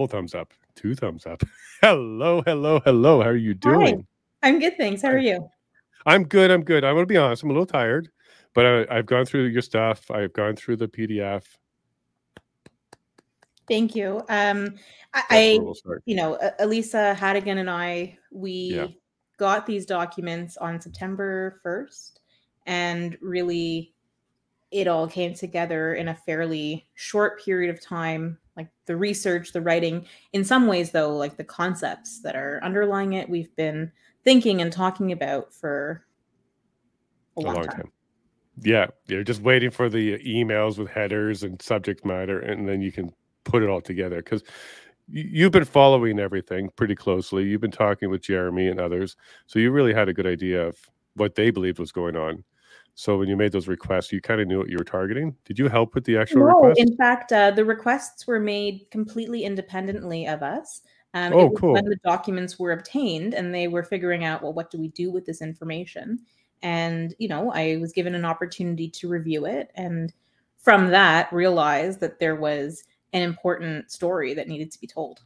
Double thumbs up, two thumbs up. hello, hello, hello. How are you doing? Hi. I'm good, thanks. How are you? I'm good. I'm good. I'm going to be honest. I'm a little tired, but I, have gone through your stuff. I've gone through the PDF. Thank you. Um, I, I we'll you know, Elisa Hategan and I, we yeah. got these documents on September 1st, and really, it all came together in a fairly short period of time like the research, the writing. In some ways, though, like the concepts that are underlying it, we've been thinking and talking about for a, a long, long time. time. Yeah, you're just waiting for the emails with headers and subject matter, and then you can put it all together. Because you've been following everything pretty closely. You've been talking with Jeremy and others, so you really had a good idea of what they believed was going on. So when you made those requests, you kind of knew what you were targeting. Did you help with the actual no, request? in fact, uh, the requests were made completely independently of us. Um, oh, cool. When the documents were obtained, and they were figuring out, well, what do we do with this information? And you know, I was given an opportunity to review it, and from that, realized that there was an important story that needed to be told.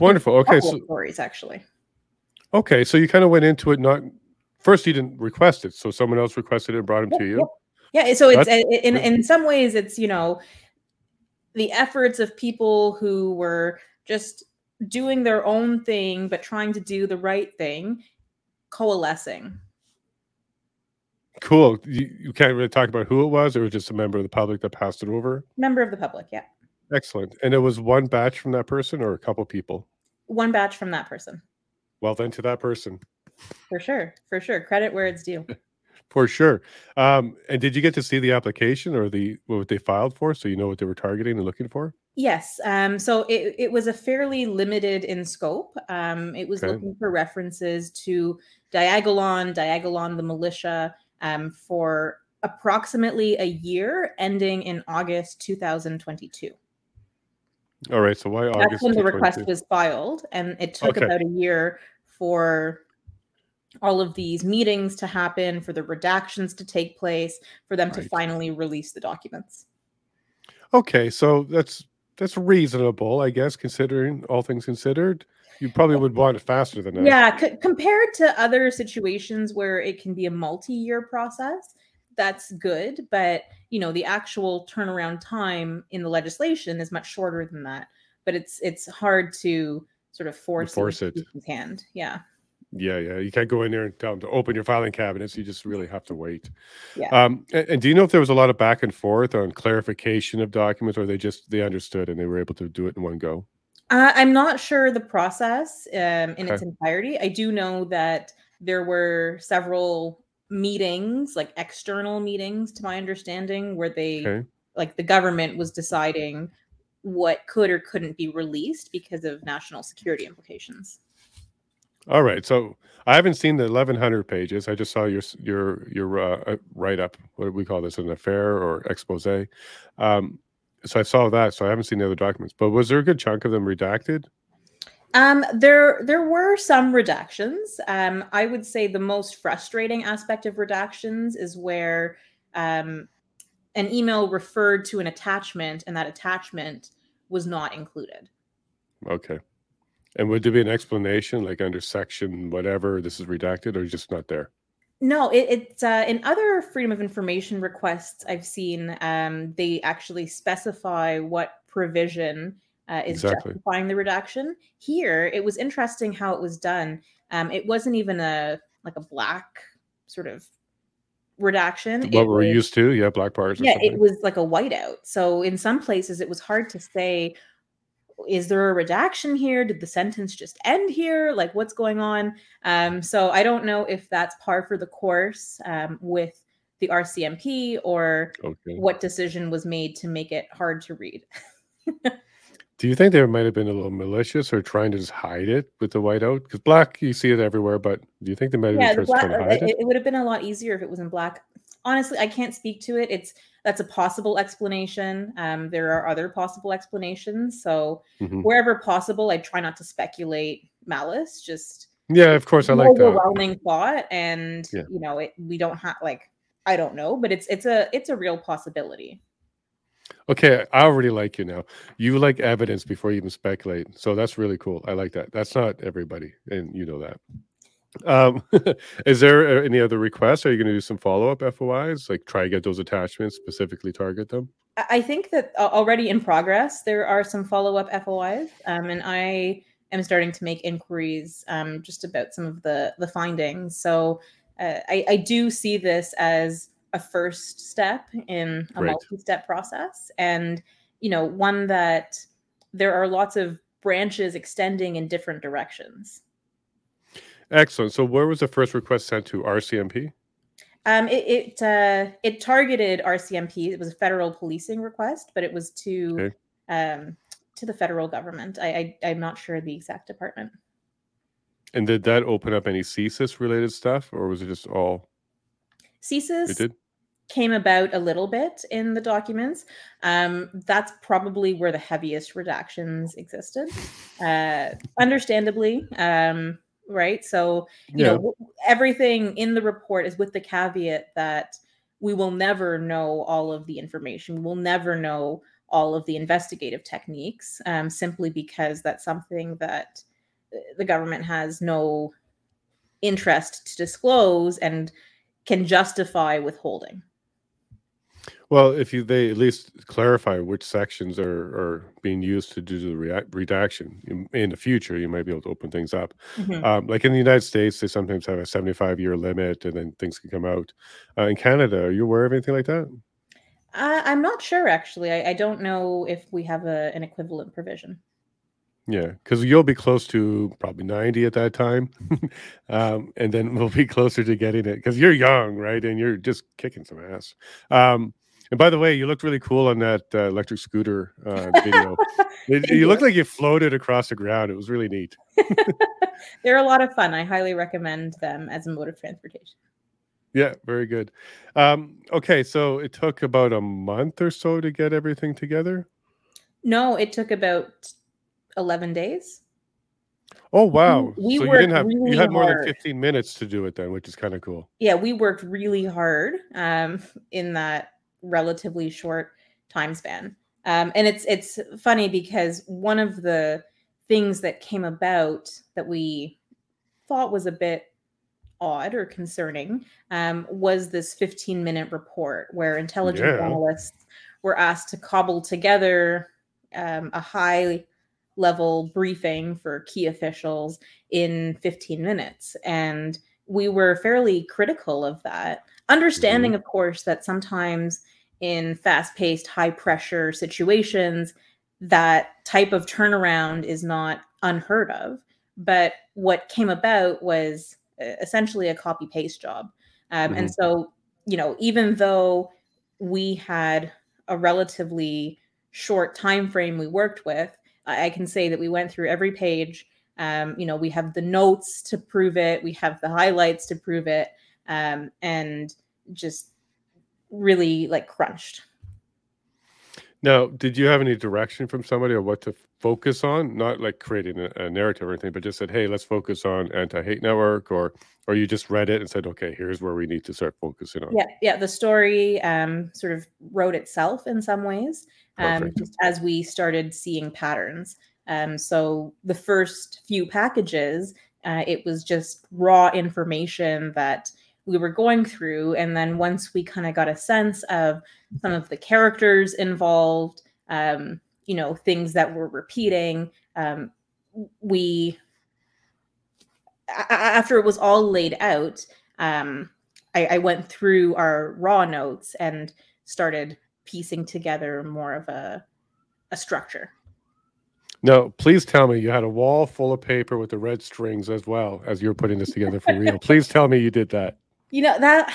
Wonderful. Okay, so stories actually. Okay, so you kind of went into it not first you didn't request it, so someone else requested it and brought him to you. Yeah, so it's That's, uh, in in some ways it's you know the efforts of people who were just doing their own thing but trying to do the right thing coalescing. Cool. You, you can't really talk about who it was, or it was just a member of the public that passed it over. Member of the public, yeah. Excellent. And it was one batch from that person, or a couple people. One batch from that person. Well, then to that person. For sure. For sure. Credit where it's due. for sure. Um, and did you get to see the application or the what they filed for, so you know what they were targeting and looking for? Yes. Um, so it, it was a fairly limited in scope. Um, it was okay. looking for references to Diagolon, Diagolon the militia, um, for approximately a year, ending in August 2022. All right. So why August? That's when the request was filed, and it took okay. about a year for all of these meetings to happen, for the redactions to take place, for them right. to finally release the documents. Okay, so that's that's reasonable, I guess, considering all things considered. You probably would want it faster than that. Yeah, c- compared to other situations where it can be a multi-year process, that's good. But you know, the actual turnaround time in the legislation is much shorter than that. But it's it's hard to sort of force, force it, it. hand. Yeah. Yeah, yeah. You can't go in there and tell them to open your filing cabinets. You just really have to wait. Yeah. Um, and, and, do you know if there was a lot of back and forth on clarification of documents, or they just they understood and they were able to do it in one go? Uh, I'm not sure the process um, in okay. its entirety. I do know that there were several meetings, like external meetings, to my understanding, where they, okay. like, the government was deciding what could or couldn't be released because of national security implications. All right. So I haven't seen the 1100 pages. I just saw your your your uh, uh write up. What do we call this? An affair or expose? Um, so I saw that. So I haven't seen the other documents. But was there a good chunk of them redacted? Um, there there were some redactions. Um, I would say the most frustrating aspect of redactions is where um, an email referred to an attachment, and that attachment was not included. Okay. And would there be an explanation, like under section whatever, this is redacted, or just not there? No, it, it's uh, in other freedom of information requests I've seen. Um, they actually specify what provision uh, is exactly. justifying the redaction. Here, it was interesting how it was done. Um, it wasn't even a like a black sort of redaction. What it we're was, used to, yeah, black bars. Yeah, it was like a whiteout. So in some places, it was hard to say is there a redaction here? Did the sentence just end here? Like, what's going on? Um, so I don't know if that's par for the course um, with the RCMP or okay. what decision was made to make it hard to read. Do you think there might have been a little malicious or trying to just hide it with the whiteout? Because black, you see it everywhere, but do you think they might have yeah, been black, trying to hide it? It would have been a lot easier if it was in black. Honestly, I can't speak to it. It's that's a possible explanation. Um, there are other possible explanations. So mm-hmm. wherever possible, I try not to speculate malice. Just yeah, of course, I like overwhelming that. thought, and yeah. you know, it, we don't have like I don't know, but it's it's a it's a real possibility. Okay, I already like you now. You like evidence before you even speculate. So that's really cool. I like that. That's not everybody, and you know that. Um, is there any other requests? Are you going to do some follow up FOIs, like try to get those attachments, specifically target them? I think that already in progress, there are some follow up FOIs, um, and I am starting to make inquiries um, just about some of the the findings. So uh, I, I do see this as a first step in a right. multi-step process and you know one that there are lots of branches extending in different directions excellent so where was the first request sent to rcmp um, it it, uh, it targeted RCMP. It was a federal policing request, but it was to okay. um, to the federal government. I, I am not sure the exact department. And did that open up any CSIS related stuff, or was it just all? CSIS it did? came about a little bit in the documents. Um, that's probably where the heaviest redactions existed, uh, understandably. Um, right. So, you yeah. know, everything in the report is with the caveat that we will never know all of the information. We'll never know all of the investigative techniques um, simply because that's something that uh, the government has no interest to disclose and can justify withholding. Well, if you they at least clarify which sections are, are being used to do the redaction in, in, the future, you might be able to open things up. Mm-hmm. Um, like in the United States, they sometimes have a 75 year limit and then things can come out. Uh, in Canada, are you aware of anything like that? Uh, I'm not sure, actually. I, I, don't know if we have a, an equivalent provision. Yeah, because you'll be close to probably 90 at that time. um, and then we'll be closer to getting it because you're young, right? And you're just kicking some ass. Um, and by the way, you looked really cool on that uh, electric scooter uh, video. it, you, you looked like you floated across the ground. It was really neat. They're a lot of fun. I highly recommend them as a mode of transportation. Yeah, very good. Um, okay, so it took about a month or so to get everything together. No, it took about eleven days. Oh wow! We, we so you didn't have really you had more hard. than fifteen minutes to do it then, which is kind of cool. Yeah, we worked really hard um, in that relatively short time span. Um, and it's it's funny because one of the things that came about that we thought was a bit odd or concerning um, was this 15 minute report where intelligence yeah. analysts were asked to cobble together um, a high level briefing for key officials in 15 minutes. And we were fairly critical of that, understanding, mm-hmm. of course, that sometimes in fast paced, high pressure situations, that type of turnaround is not unheard of. But what came about was essentially a copy paste job. Um, mm-hmm. And so, you know, even though we had a relatively short time frame we worked with, I, I can say that we went through every page. Um, you know, we have the notes to prove it, we have the highlights to prove it, um, and just really like crunched. Now, did you have any direction from somebody on what to focus on? Not like creating a, a narrative or anything, but just said, "Hey, let's focus on anti-hate network," or or you just read it and said, "Okay, here's where we need to start focusing on." Yeah, yeah. The story um, sort of wrote itself in some ways, um, just as we started seeing patterns. Um, so the first few packages, uh, it was just raw information that we were going through. And then once we kind of got a sense of some of the characters involved, um, you know, things that were repeating, um, we, after it was all laid out, um, I, I went through our raw notes and started piecing together more of a, a structure. No, please tell me you had a wall full of paper with the red strings as well as you were putting this together for real. please tell me you did that you know that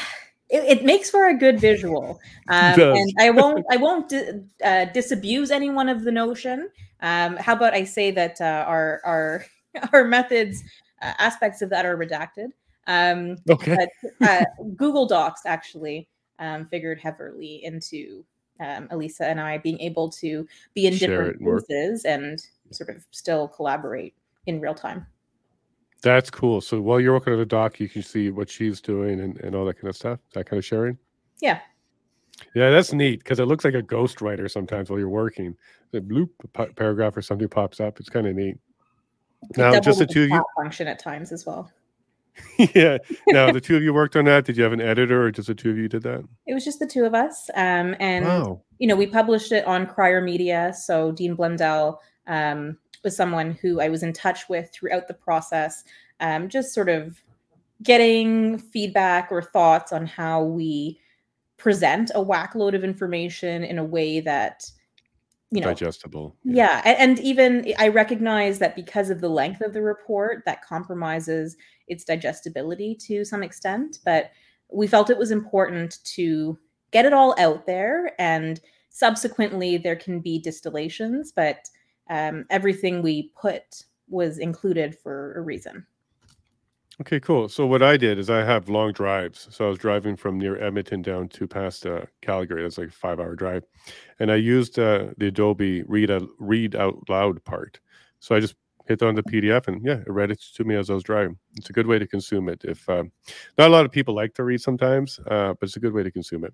it, it, makes for a good visual. Um, and i won't i won't di- uh, disabuse anyone of the notion. Um, how about i say that uh, our our our methods uh, aspects of that are redacted. Um, okay. but, uh, google docs actually um, figured heavily into um, elisa and i being able to be in Share different places and sort of still collaborate in real time that's cool. So while you're working on a doc, you can see what she's doing and, and all that kind of stuff, that kind of sharing. Yeah. Yeah, that's neat because it looks like a ghostwriter sometimes while you're working. The bloop paragraph or something pops up. It's kind of neat. Now, just the two of you function at times as well. yeah. Now, the two of you worked on that. Did you have an editor, or just the two of you did that? It was just the two of us. Um, and wow. you know, we published it on Crier Media. So Dean Blundell um, was someone who I was in touch with throughout the process, um, just sort of getting feedback or thoughts on how we present a whack load of information in a way that you know digestible yeah, yeah. And, and even i recognize that because of the length of the report that compromises its digestibility to some extent but we felt it was important to get it all out there and subsequently there can be distillations but um, everything we put was included for a reason Okay, cool. So what I did is I have long drives. So I was driving from near Edmonton down to past uh, Calgary. That's like a five-hour drive, and I used uh, the Adobe read a read out loud part. So I just hit on the PDF and yeah, it read it to me as I was driving. It's a good way to consume it. If um, not a lot of people like to read sometimes, uh, but it's a good way to consume it.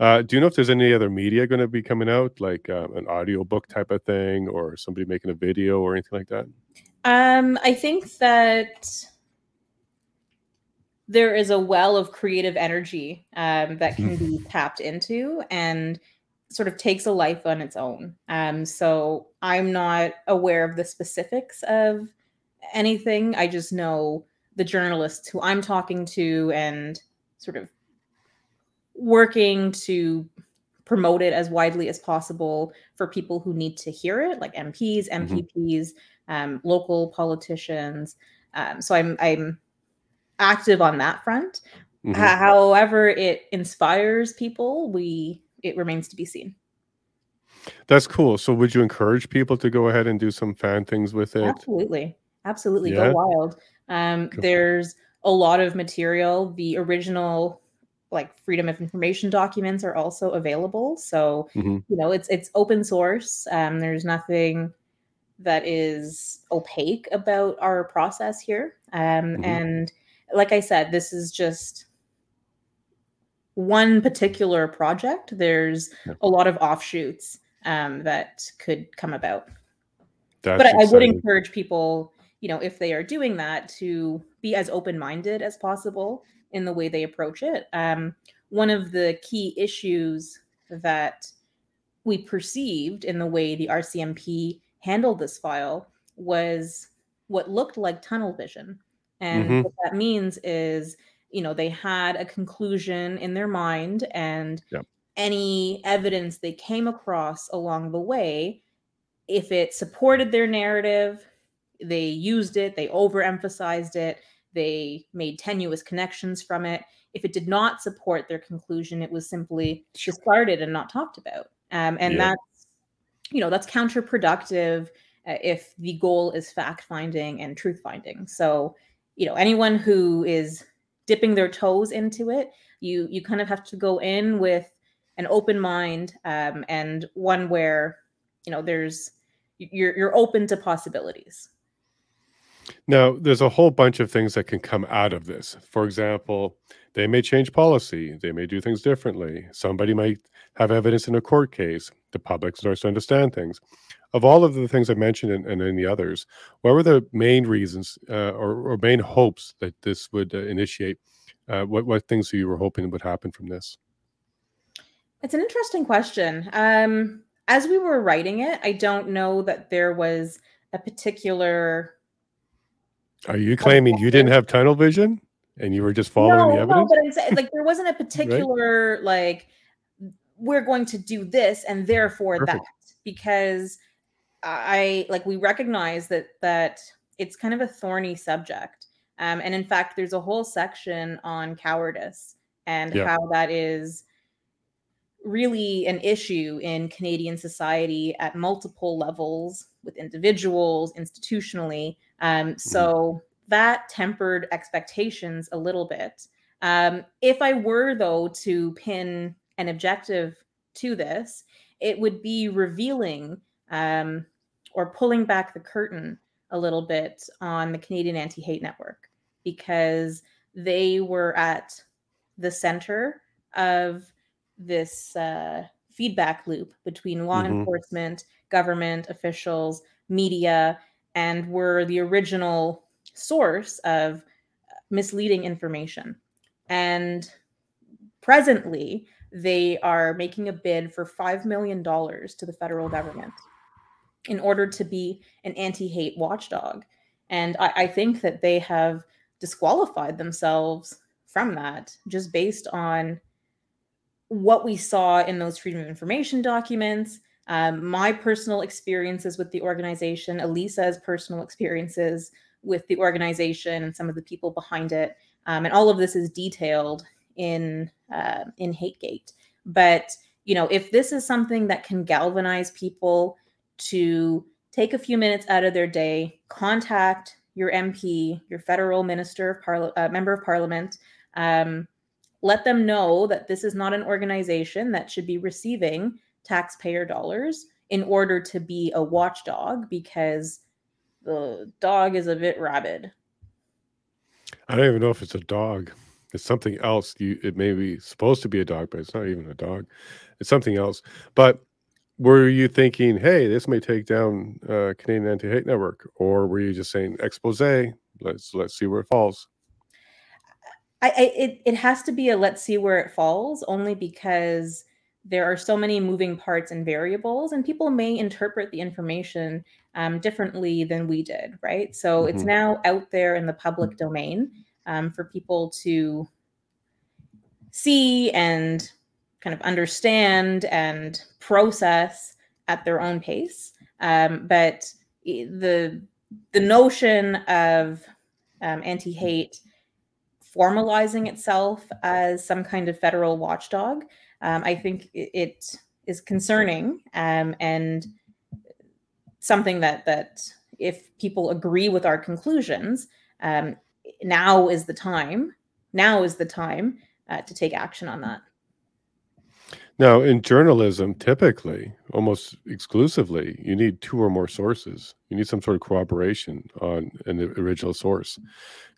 Uh, do you know if there's any other media going to be coming out, like uh, an audio book type of thing, or somebody making a video or anything like that? Um, I think that there is a well of creative energy um, that can be tapped into and sort of takes a life on its own. Um, so I'm not aware of the specifics of anything. I just know the journalists who I'm talking to and sort of working to promote it as widely as possible for people who need to hear it, like MPs, MPPs, mm-hmm. um, local politicians. Um, so I'm I'm active on that front. Mm-hmm. however, it inspires people. We it remains to be seen. That's cool. So, would you encourage people to go ahead and do some fan things with it? Absolutely, absolutely. Yeah. Go wild. Um, there's a lot of material. The original like freedom of information documents are also available. So mm-hmm. you know it's it's open source. Um, there's nothing that is opaque about our process here. Um, mm-hmm. And like I said, this is just one particular project. There's a lot of offshoots um, that could come about. That's but I, I would encourage people, you know, if they are doing that, to be as open minded as possible in the way they approach it. Um, one of the key issues that we perceived in the way the RCMP handled this file was what looked like tunnel vision. And mm-hmm. what that means is, you know, they had a conclusion in their mind and yep. any evidence they came across along the way, if it supported their narrative, they used it, they overemphasized it, they made tenuous connections from it. If it did not support their conclusion, it was simply discarded and not talked about. Um, and yeah. that's, you know, that's counterproductive uh, if the goal is fact finding and truth finding. So you know anyone who is dipping their toes into it you you kind of have to go in with an open mind um, and one where you know there's you're you're open to possibilities now there's a whole bunch of things that can come out of this for example they may change policy they may do things differently somebody might have evidence in a court case the public starts to understand things of all of the things I mentioned and, and any others, what were the main reasons uh, or, or, main hopes that this would uh, initiate? Uh, what what things you were hoping would happen from this? It's an interesting question. Um, as we were writing it, I don't know that there was a particular. Are you claiming you didn't have tunnel vision and you were just following no, the evidence? No, but I'm saying like there wasn't a particular right? like we're going to do this and therefore Perfect. that because I like we recognize that that it's kind of a thorny subject. Um, and in fact, there's a whole section on cowardice and yeah. how that is really an issue in Canadian society at multiple levels with individuals, institutionally. Um, mm-hmm. so that tempered expectations a little bit. Um, if I were, though, to pin an objective to this, it would be revealing um, or pulling back the curtain a little bit on the Canadian Anti Hate Network because they were at the center of this uh, feedback loop between law mm-hmm. enforcement, government officials, media, and were the original source of uh, misleading information. And presently, they are making a bid for $5 million to the federal government in order to be an anti hate watchdog. And I, I, think that they have disqualified themselves from that just based on what we saw in those Freedom of Information documents, um, my personal experiences with the organization, Elisa's personal experiences with the organization and some of the people behind it. Um, and all of this is detailed in uh, in HateGate. But you know, if this is something that can galvanize people to take a few minutes out of their day, contact your MP, your federal minister of parliament, uh, member of parliament, um, let them know that this is not an organization that should be receiving taxpayer dollars in order to be a watchdog because the dog is a bit rabid. I don't even know if it's a dog. It's something else. You, it may be supposed to be a dog, but it's not even a dog. It's something else. But were you thinking, hey, this may take down uh, Canadian Anti-Hate Network, or were you just saying expose? Let's let's see where it falls. I, I it it has to be a let's see where it falls, only because there are so many moving parts and variables, and people may interpret the information um, differently than we did, right? So mm-hmm. it's now out there in the public domain um, for people to see and kind of understand and process at their own pace. Um, but the the notion of um, anti-hate formalizing itself as some kind of federal watchdog, um, I think it, is concerning um, and something that that if people agree with our conclusions, um, now is the time. Now is the time uh, to take action on that. Now, in journalism, typically, almost exclusively, you need two or more sources. You need some sort of cooperation on an original source.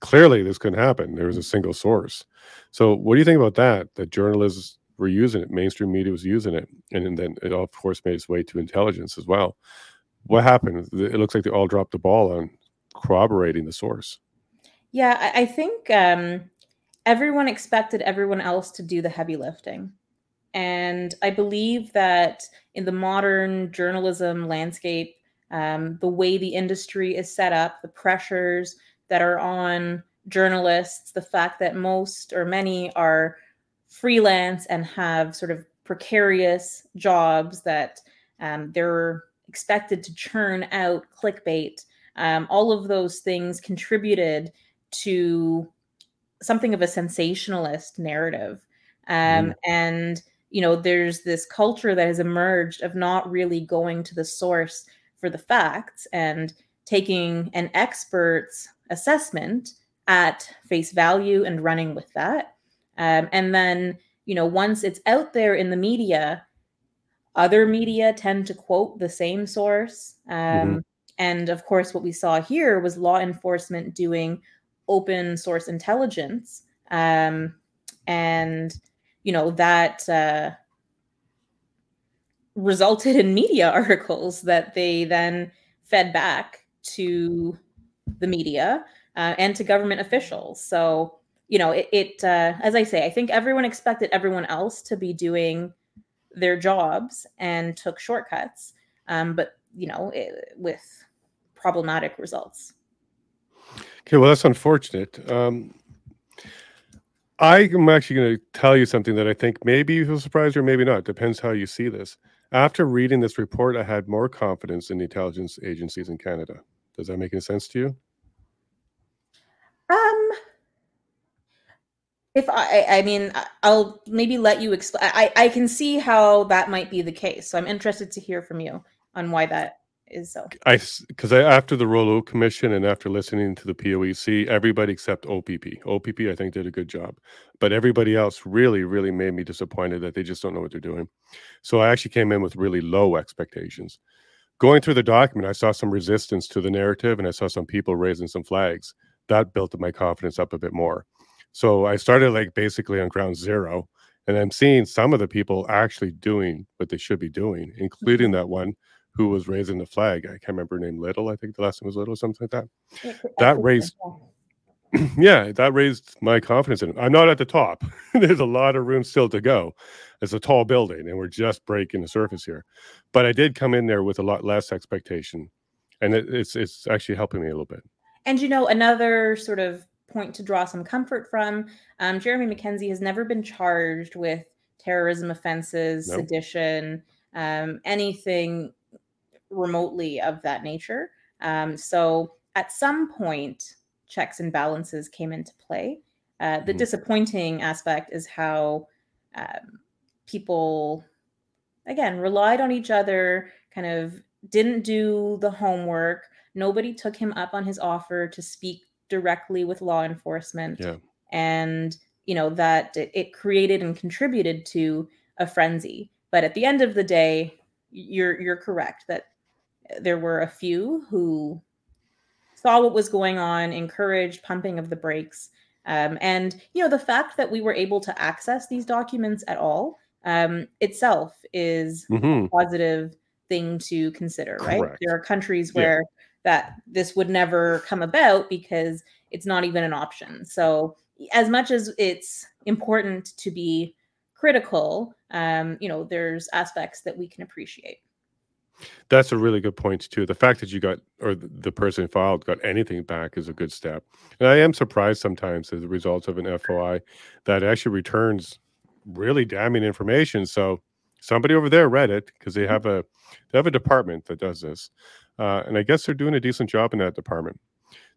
Clearly, this couldn't happen. There was a single source. So, what do you think about that? That journalists were using it, mainstream media was using it, and then it, of course, made its way to intelligence as well. What happened? It looks like they all dropped the ball on corroborating the source. Yeah, I think um, everyone expected everyone else to do the heavy lifting and I believe that in the modern journalism landscape, um, the way the industry is set up, the pressures that are on journalists, the fact that most or many are freelance and have sort of precarious jobs that um, they're expected to churn out clickbait. Um, all of those things contributed to something of a sensationalist narrative. Um, mm. And you know there's this culture that has emerged of not really going to the source for the facts and taking an expert's assessment at face value and running with that um, and then you know once it's out there in the media other media tend to quote the same source um, mm-hmm. and of course what we saw here was law enforcement doing open source intelligence um, and you know that uh, resulted in media articles that they then fed back to the media uh, and to government officials. So you know, it, it uh, as I say, I think everyone expected everyone else to be doing their jobs and took shortcuts, um, but you know, it, with problematic results. Okay, well, that's unfortunate. Um, I am actually going to tell you something that I think maybe you will surprise or maybe not. Depends how you see this. After reading this report, I had more confidence in the intelligence agencies in Canada. Does that make any sense to you? Um, if I, I mean, I'll maybe let you explain. I, I can see how that might be the case. So I'm interested to hear from you on why that is so. I because after the Rouleau Commission and after listening to the POEC, everybody except OPP, OPP, I think did a good job, but everybody else really, really made me disappointed that they just don't know what they're doing. So I actually came in with really low expectations. Going through the document, I saw some resistance to the narrative, and I saw some people raising some flags. That built my confidence up a bit more. So I started like basically on ground zero, And I'm seeing some of the people actually doing what they should be doing, including mm-hmm. that one who was raising the flag. I can't remember her name, Little. I think the last name was Little, or something like that. That raised, yeah, that raised my confidence in it. I'm not at the top. There's a lot of room still to go. It's a tall building, and we're just breaking the surface here. But I did come in there with a lot less expectation, and it, it's it's actually helping me a little bit. And you know, another sort of point to draw some comfort from. Um, Jeremy MacKenzie has never been charged with terrorism offenses, nope. sedition, um, anything remotely of that nature. Um, so at some point, checks and balances came into play. Uh, the mm disappointing aspect is how um, people, again, relied on each other, kind of didn't do the homework. Nobody took him up on his offer to speak directly with law enforcement. Yeah. And, you know, that it, created and contributed to a frenzy. But at the end of the day, you're you're correct that there were a few who saw what was going on, encouraged pumping of the brakes. Um, and you know the fact that we were able to access these documents at all um, itself is mm-hmm. a positive thing to consider, right? There are countries where yeah. That this would never come about because it's not even an option. So as much as it's important to be critical, um, you know, there's aspects that we can appreciate. That's a really good point too. The fact that you got or the person filed got anything back is a good step. And I am surprised sometimes as a result of an FOI that actually returns really damning information. So somebody over there read it because they have a they have a department that does this, uh, and I guess they're doing a decent job in that department.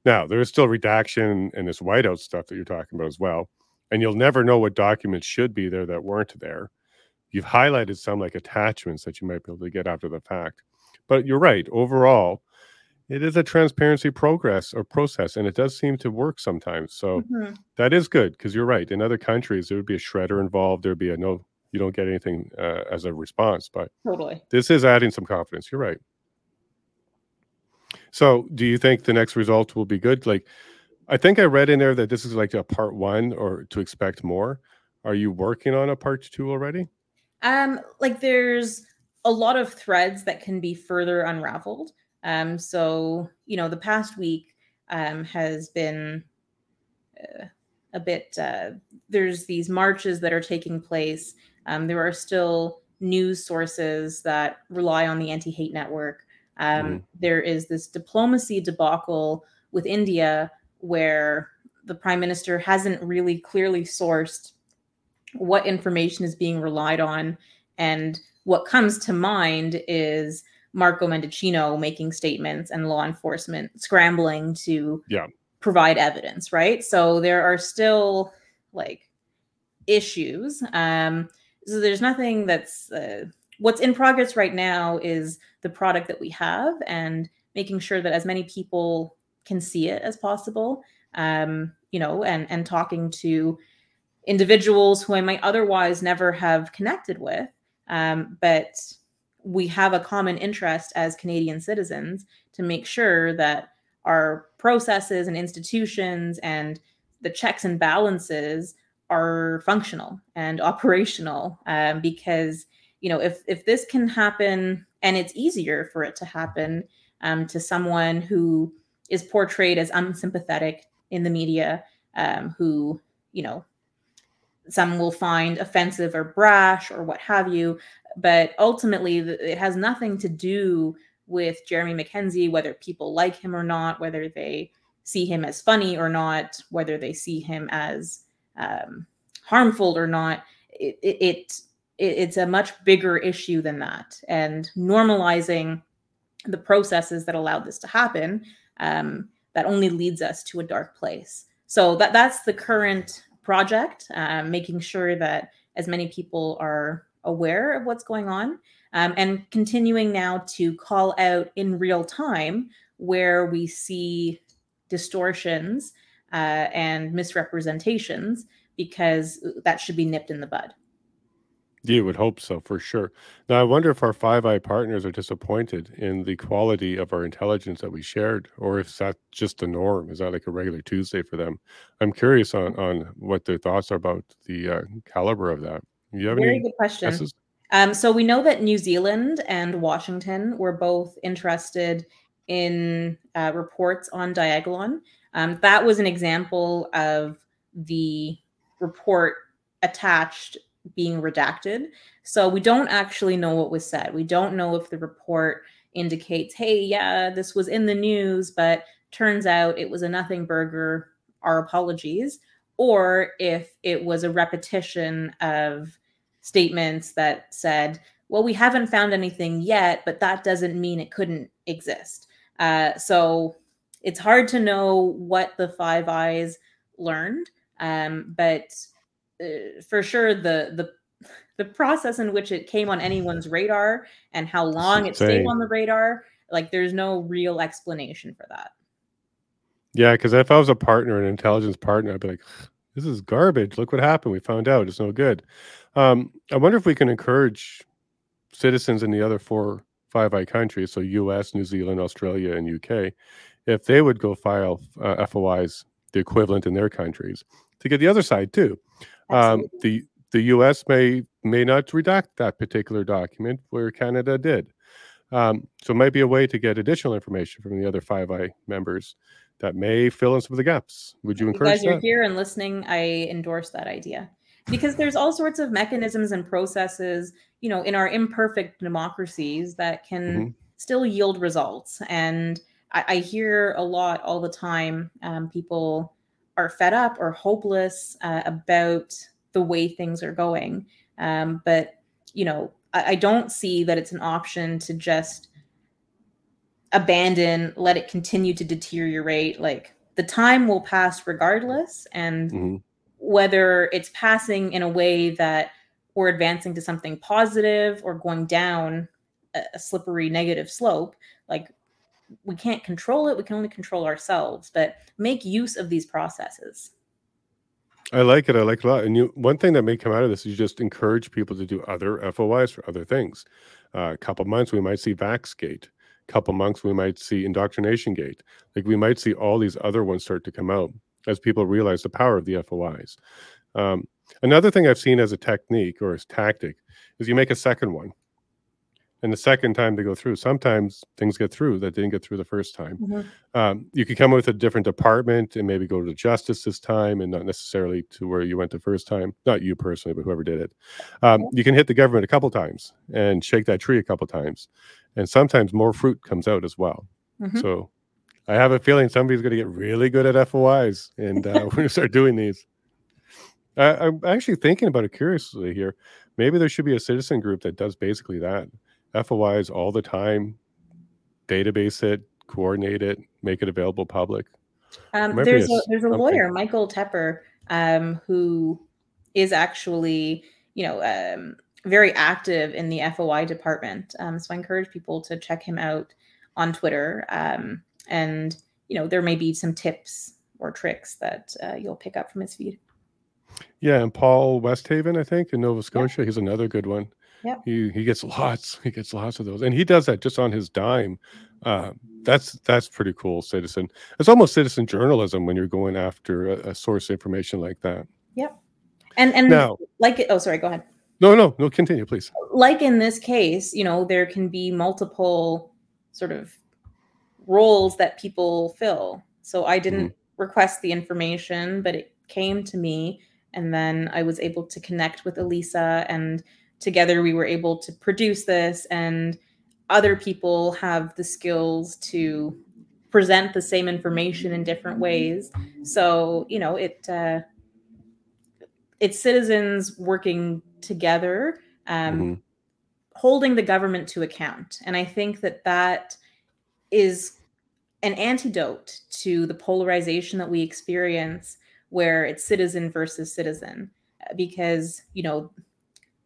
Now there is still redaction and this whiteout stuff that you're talking about as well, and you'll never know what documents should be there that weren't there. You've highlighted some like attachments that you might be able to get after the fact. But you're right. Overall, it is a transparency progress or process, and it does seem to work sometimes. So mm-hmm. that is good because you're right. In other countries, there would be a shredder involved. There'd be a no, you don't get anything uh, as a response. But totally, this is adding some confidence. You're right. So, do you think the next result will be good? Like, I think I read in there that this is like a part one, or to expect more. Are you working on a part two already? Um, like there's a lot of threads that can be further unraveled. Um, so you know, the past week um, has been uh, a bit. Uh, there's these marches that are taking place. Um, there are still news sources that rely on the anti-hate network. Um, mm. There is this diplomacy debacle with India where the prime minister hasn't really clearly sourced what information is being relied on. And what comes to mind is Marco Mendicino making statements and law enforcement scrambling to yeah. provide evidence, right? So there are still like issues. Um, so there's nothing that's uh, what's in progress right now is the product that we have and making sure that as many people can see it as possible. Um, you know, and and talking to individuals who I might otherwise never have connected with. Um, but we have a common interest as Canadian citizens to make sure that our processes and institutions and the checks and balances are functional and operational um, because you know if if this can happen and it's easier for it to happen um, to someone who is portrayed as unsympathetic in the media um, who you know some will find offensive or brash or what have you. But ultimately, it has nothing to do with Jeremy MacKenzie whether people like him or not, whether they see him as funny or not, whether they see him as um, harmful or not. It, it, it it's a much bigger issue than that, and normalizing the processes that allowed this to happen um, that only leads us to a dark place. So that that's the current project, um, making sure that as many people are aware of what's going on, um, and continuing now to call out in real time where we see distortions uh, and misrepresentations, because that should be nipped in the bud. You would hope so, for sure. Now, I wonder if our Five Eye partners are disappointed in the quality of our intelligence that we shared, or if that's just the norm. Is that like a regular Tuesday for them? I'm curious on on what their thoughts are about the uh, caliber of that. You have Very any good question. Um, so we know that New Zealand and Washington were both interested in uh, reports on Diagolon. Um, that was an example of the report attached being redacted. So we don't actually know what was said. We don't know if the report indicates, hey, yeah, this was in the news, but turns out it was a nothing burger, our apologies, or if it was a repetition of statements that said, well, we haven't found anything yet, but that doesn't mean it couldn't exist. Uh, so it's hard to know what the Five Eyes learned, um, but uh, for sure the the the process in which it came on anyone's radar and how long it stayed on the radar, like there's no real explanation for that. Yeah, because if I was a partner, an intelligence partner, I'd be like, "This is garbage. Look what happened. We found out it's no good." Um, I wonder if we can encourage citizens in the other four Five Eye countries, so U.S., New Zealand, Australia, and UK, if they would go file uh, FOIs, the equivalent in their countries, to get the other side too. Um, the the U.S. may may not redact that particular document where Canada did. Um, so it might be a way to get additional information from the other Five Eye members that may fill in some of the gaps. Would you encourage? You guys, that? you're here and listening. I endorse that idea because there's all sorts of mechanisms and processes, you know, in our imperfect democracies that can mm-hmm. still yield results. And I, I, hear a lot all the time. Um, people are fed up or hopeless uh, about the way things are going. Um, but you know, I, I don't see that it's an option to just abandon, let it continue to deteriorate. Like the time will pass regardless, and mm-hmm. whether it's passing in a way that we're advancing to something positive or going down a, a slippery negative slope, like we can't control it. We can only control ourselves, but make use of these processes. I like it. I like it a lot. And you, one thing that may come out of this is you just encourage people to do other FOIs for other things. Uh, a couple months, we might see VaxGate. A couple months, we might see Indoctrination Gate. Like we might see all these other ones start to come out as people realize the power of the FOIs. Um, another thing I've seen as a technique or as tactic is you make a second one and the second time they go through sometimes things get through that didn't get through the first time. Mm-hmm. um, you could come up with a different department and maybe go to justice this time and not necessarily to where you went the first time. Not you personally but whoever did it. Um, you can hit the government a couple times and shake that tree a couple times and sometimes more fruit comes out as well. Mm-hmm. so i have a feeling somebody's going to get really good at fois and uh, we're going to start doing these. I, i'm actually thinking about it curiously here. Maybe there should be a citizen group that does basically that FOIs all the time, database it, coordinate it, make it available public. Um, there's a, there's a lawyer, Michael Tepper, um, who is actually you know um, very active in the FOI department. Um, so I encourage people to check him out on Twitter, um, and you know there may be some tips or tricks that uh, you'll pick up from his feed. Yeah, and Paul Westhaven, I think, in Nova Scotia, he's another good one. Yeah. He he gets lots. He gets lots of those, and he does that just on his dime. Uh, that's that's pretty cool, citizen. It's almost citizen journalism when you're going after a, a source information like that. Yep. And and now, like oh, sorry, go ahead. No, no, no. Continue, please. Like in this case, you know, there can be multiple sort of roles that people fill. So I didn't mm-hmm. request the information, but it came to me, and then I was able to connect with Elisa and together we were able to produce this and other people have the skills to present the same information in different ways so you know it uh, it's citizens working together um, mm-hmm. holding the government to account and i think that that is an antidote to the polarization that we experience where it's citizen versus citizen because you know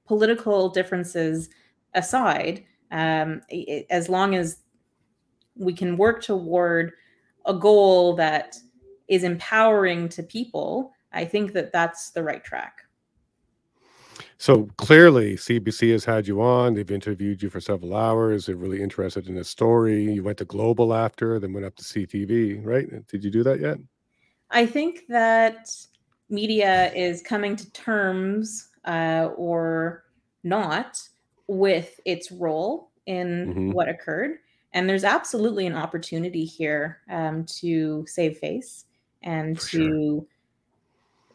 political differences aside, um, it, as long as we can work toward a goal that is empowering to people, I think that that's the right track. So clearly, CBC has had you on. They've interviewed you for several hours. They're really interested in the story. You went to Global after, then went up to CTV, right? Did you do that yet? I think that media is coming to terms uh, or not with its role in mm-hmm. what occurred. And there's absolutely an opportunity here um, to save face and for to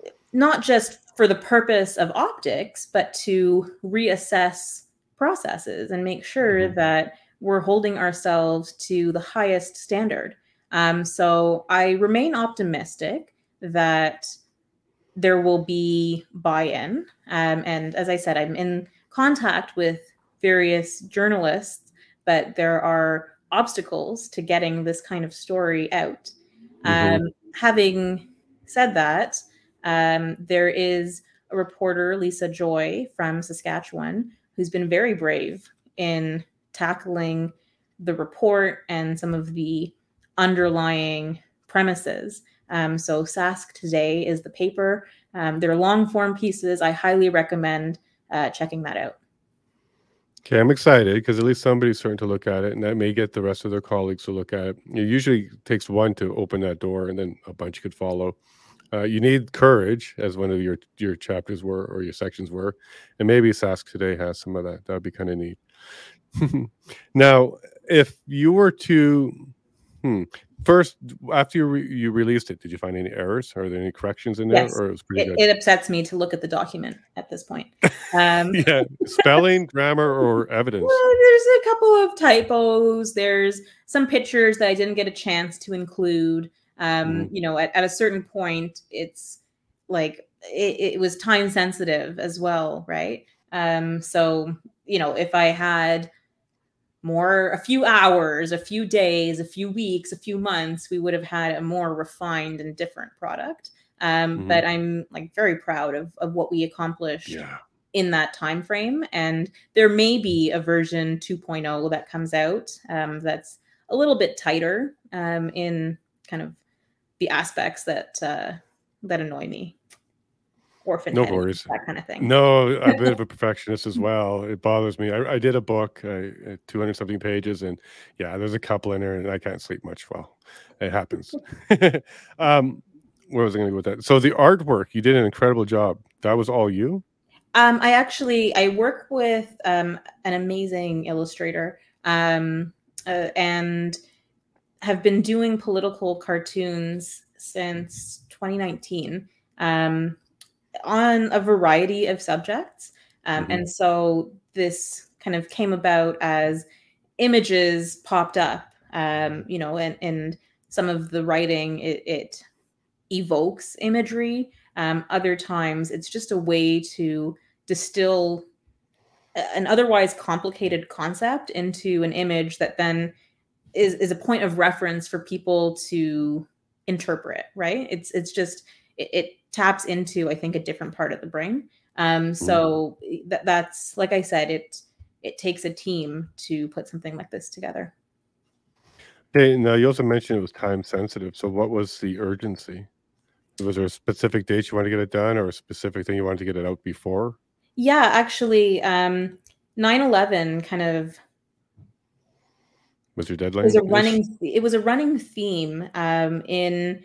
sure. not just for the purpose of optics, but to reassess processes and make sure mm-hmm. that we're holding ourselves to the highest standard. Um, so I remain optimistic that there will be buy-in. Um, and as I said, I'm in contact with various journalists, but there are obstacles to getting this kind of story out. Mm-hmm. Um, having said that, um, there is a reporter, Lisa Joy from Saskatchewan, who's been very brave in tackling the report and some of the underlying premises. Um, so Sask Today is the paper. Um, they're long form pieces. I highly recommend uh, checking that out. Okay, I'm excited because at least somebody's starting to look at it, and that may get the rest of their colleagues to look at it. It usually takes one to open that door, and then a bunch could follow. Uh, you need courage, as one of your your chapters were or your sections were, and maybe Sask today has some of that. That would be kind of neat. now, if you were to Hmm. First, after you, re- you released it, did you find any errors? Are there any corrections in there, yes. or it it, good? It upsets me to look at the document at this point. Um, yeah, spelling, grammar, or evidence. Well, there's a couple of typos. There's some pictures that I didn't get a chance to include. Um, mm You know, at, at a certain point, it's like it, it was time sensitive as well, right? Um, so you know, if I had more a few hours a few days a few weeks a few months we would have had a more refined and different product um, mm-hmm. but i'm like very proud of, of what we accomplished yeah. in that time frame and there may be a version 2.0 that comes out um, that's a little bit tighter um, in kind of the aspects that uh, that annoy me orphan no worries. that kind of thing. No i'm a bit of a perfectionist as well. It bothers me. I, I did a book uh, 200 something pages and yeah there's a couple in there and i can't sleep much well it happens. Um where was i going to go with that? So the artwork you did an incredible job. That was all you? Um i actually i work with um an amazing illustrator um uh, and have been doing political cartoons since 2019 um on a variety of subjects. Um, mm-hmm. And so this kind of came about as images popped up, um, you know, and, and some of the writing, it, it evokes imagery. Um, other times it's just a way to distill an otherwise complicated concept into an image that then is, is a point of reference for people to interpret, right? It's, it's just, it, it taps into i think a different part of the brain. Um, so mm. th- that's like i said it it takes a team to put something like this together. Hey now you also mentioned it was time sensitive. So what was the urgency? Was there a specific date you wanted to get it done or a specific thing you wanted to get it out before? Yeah actually um 9-11 kind of was your deadline it was a running it was a running theme um in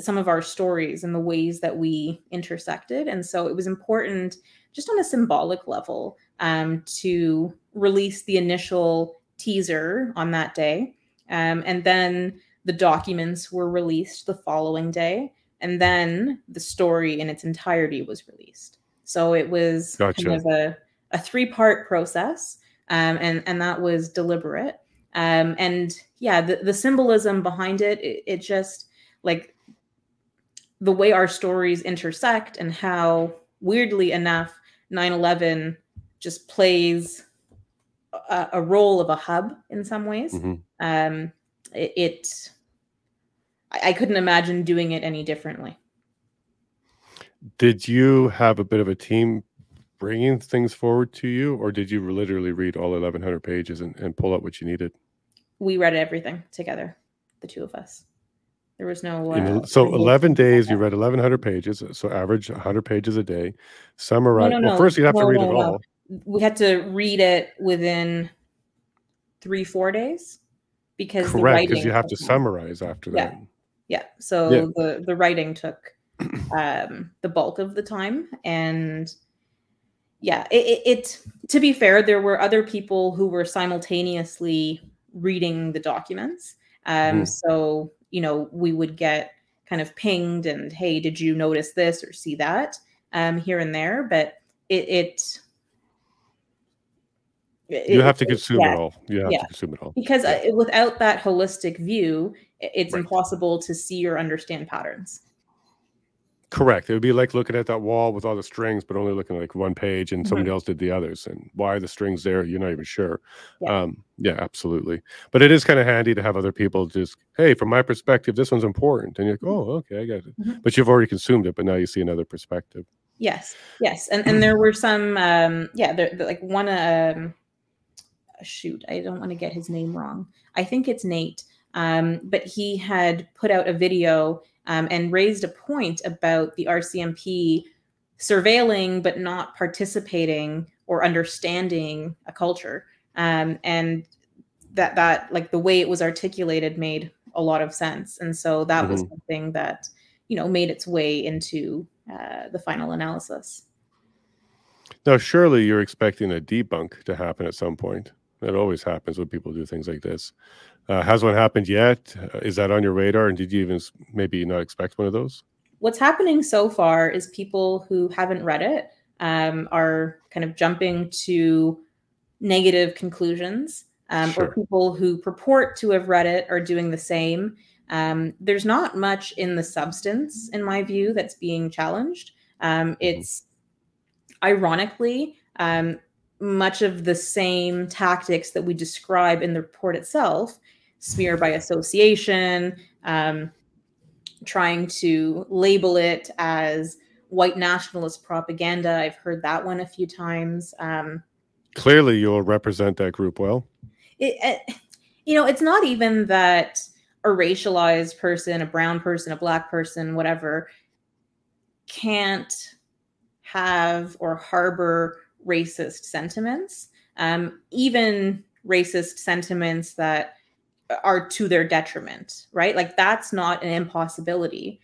some of our stories and the ways that we intersected. And so it was important, just on a symbolic level, um, to release the initial teaser on that day. Um, and then the documents were released the following day. And then the story in its entirety was released. So it was gotcha. kind of a, a three part process. Um, and, and that was deliberate. Um, and yeah, the, the symbolism behind it, it, it just like the way our stories intersect and how weirdly enough 9-11 just plays a, a role of a hub in some ways. Mm-hmm. um, it, it I, I couldn't imagine doing it any differently. Did you have a bit of a team bringing things forward to you or did you literally read all 1100 pages and, and pull out what you needed? We read everything together the two of us there was no. Uh, so 11 days, you read 1,100 pages. So average 100 pages a day. Summarize. No, no, well, first you have no, to read it all. We had to read it within three, four days because correct because you have to summarize after that. Yeah, yeah. So yeah. the the writing took um, the bulk of the time, and yeah, it, it, to be fair, there were other people who were simultaneously reading the documents. Um, mm. So you know, we would get kind of pinged and hey, did you notice this or see that um, here and there, but it, it you have to consume yeah, it all. You have yeah. to consume it all because yeah. uh, without that holistic view, it's right. impossible to see or understand patterns. Correct. It would be like looking at that wall with all the strings, but only looking at like one page, and mm-hmm. somebody else did the others. And why are the strings there, you're not even sure. Yeah, um, yeah absolutely. But it is kind of handy to have other people just, hey, from my perspective, this one's important, and you're like, oh, okay, I got it. Mm-hmm. But you've already consumed it, but now you see another perspective. Yes, yes, and and there were some, um, yeah, there, like one, um, shoot, I don't want to get his name wrong. I think it's Nate, um, but he had put out a video um, and raised a point about the RCMP surveilling but not participating or understanding a culture. Um, and that that like the way it was articulated made a lot of sense. And so that mm-hmm. was something that you know made its way into uh, the final analysis. Now, surely you're expecting a debunk to happen at some point. That always happens when people do things like this. Uh, has one happened yet? Uh, is that on your radar? And did you even maybe not expect one of those? What's happening so far is people who haven't read it um, are kind of jumping to negative conclusions, um, sure. or people who purport to have read it are doing the same. Um, there's not much in the substance, in my view, that's being challenged. Um, mm-hmm. it's ironically um, much of the same tactics that we describe in the report itself smear by association, um, trying to label it as white nationalist propaganda. I've heard that one a few times. Um, Clearly, you'll represent that group well. It, it, you know, it's not even that a racialized person, a brown person, a black person, whatever, can't have or harbor racist sentiments, um, even racist sentiments that are to their detriment, right? Like that's not an impossibility.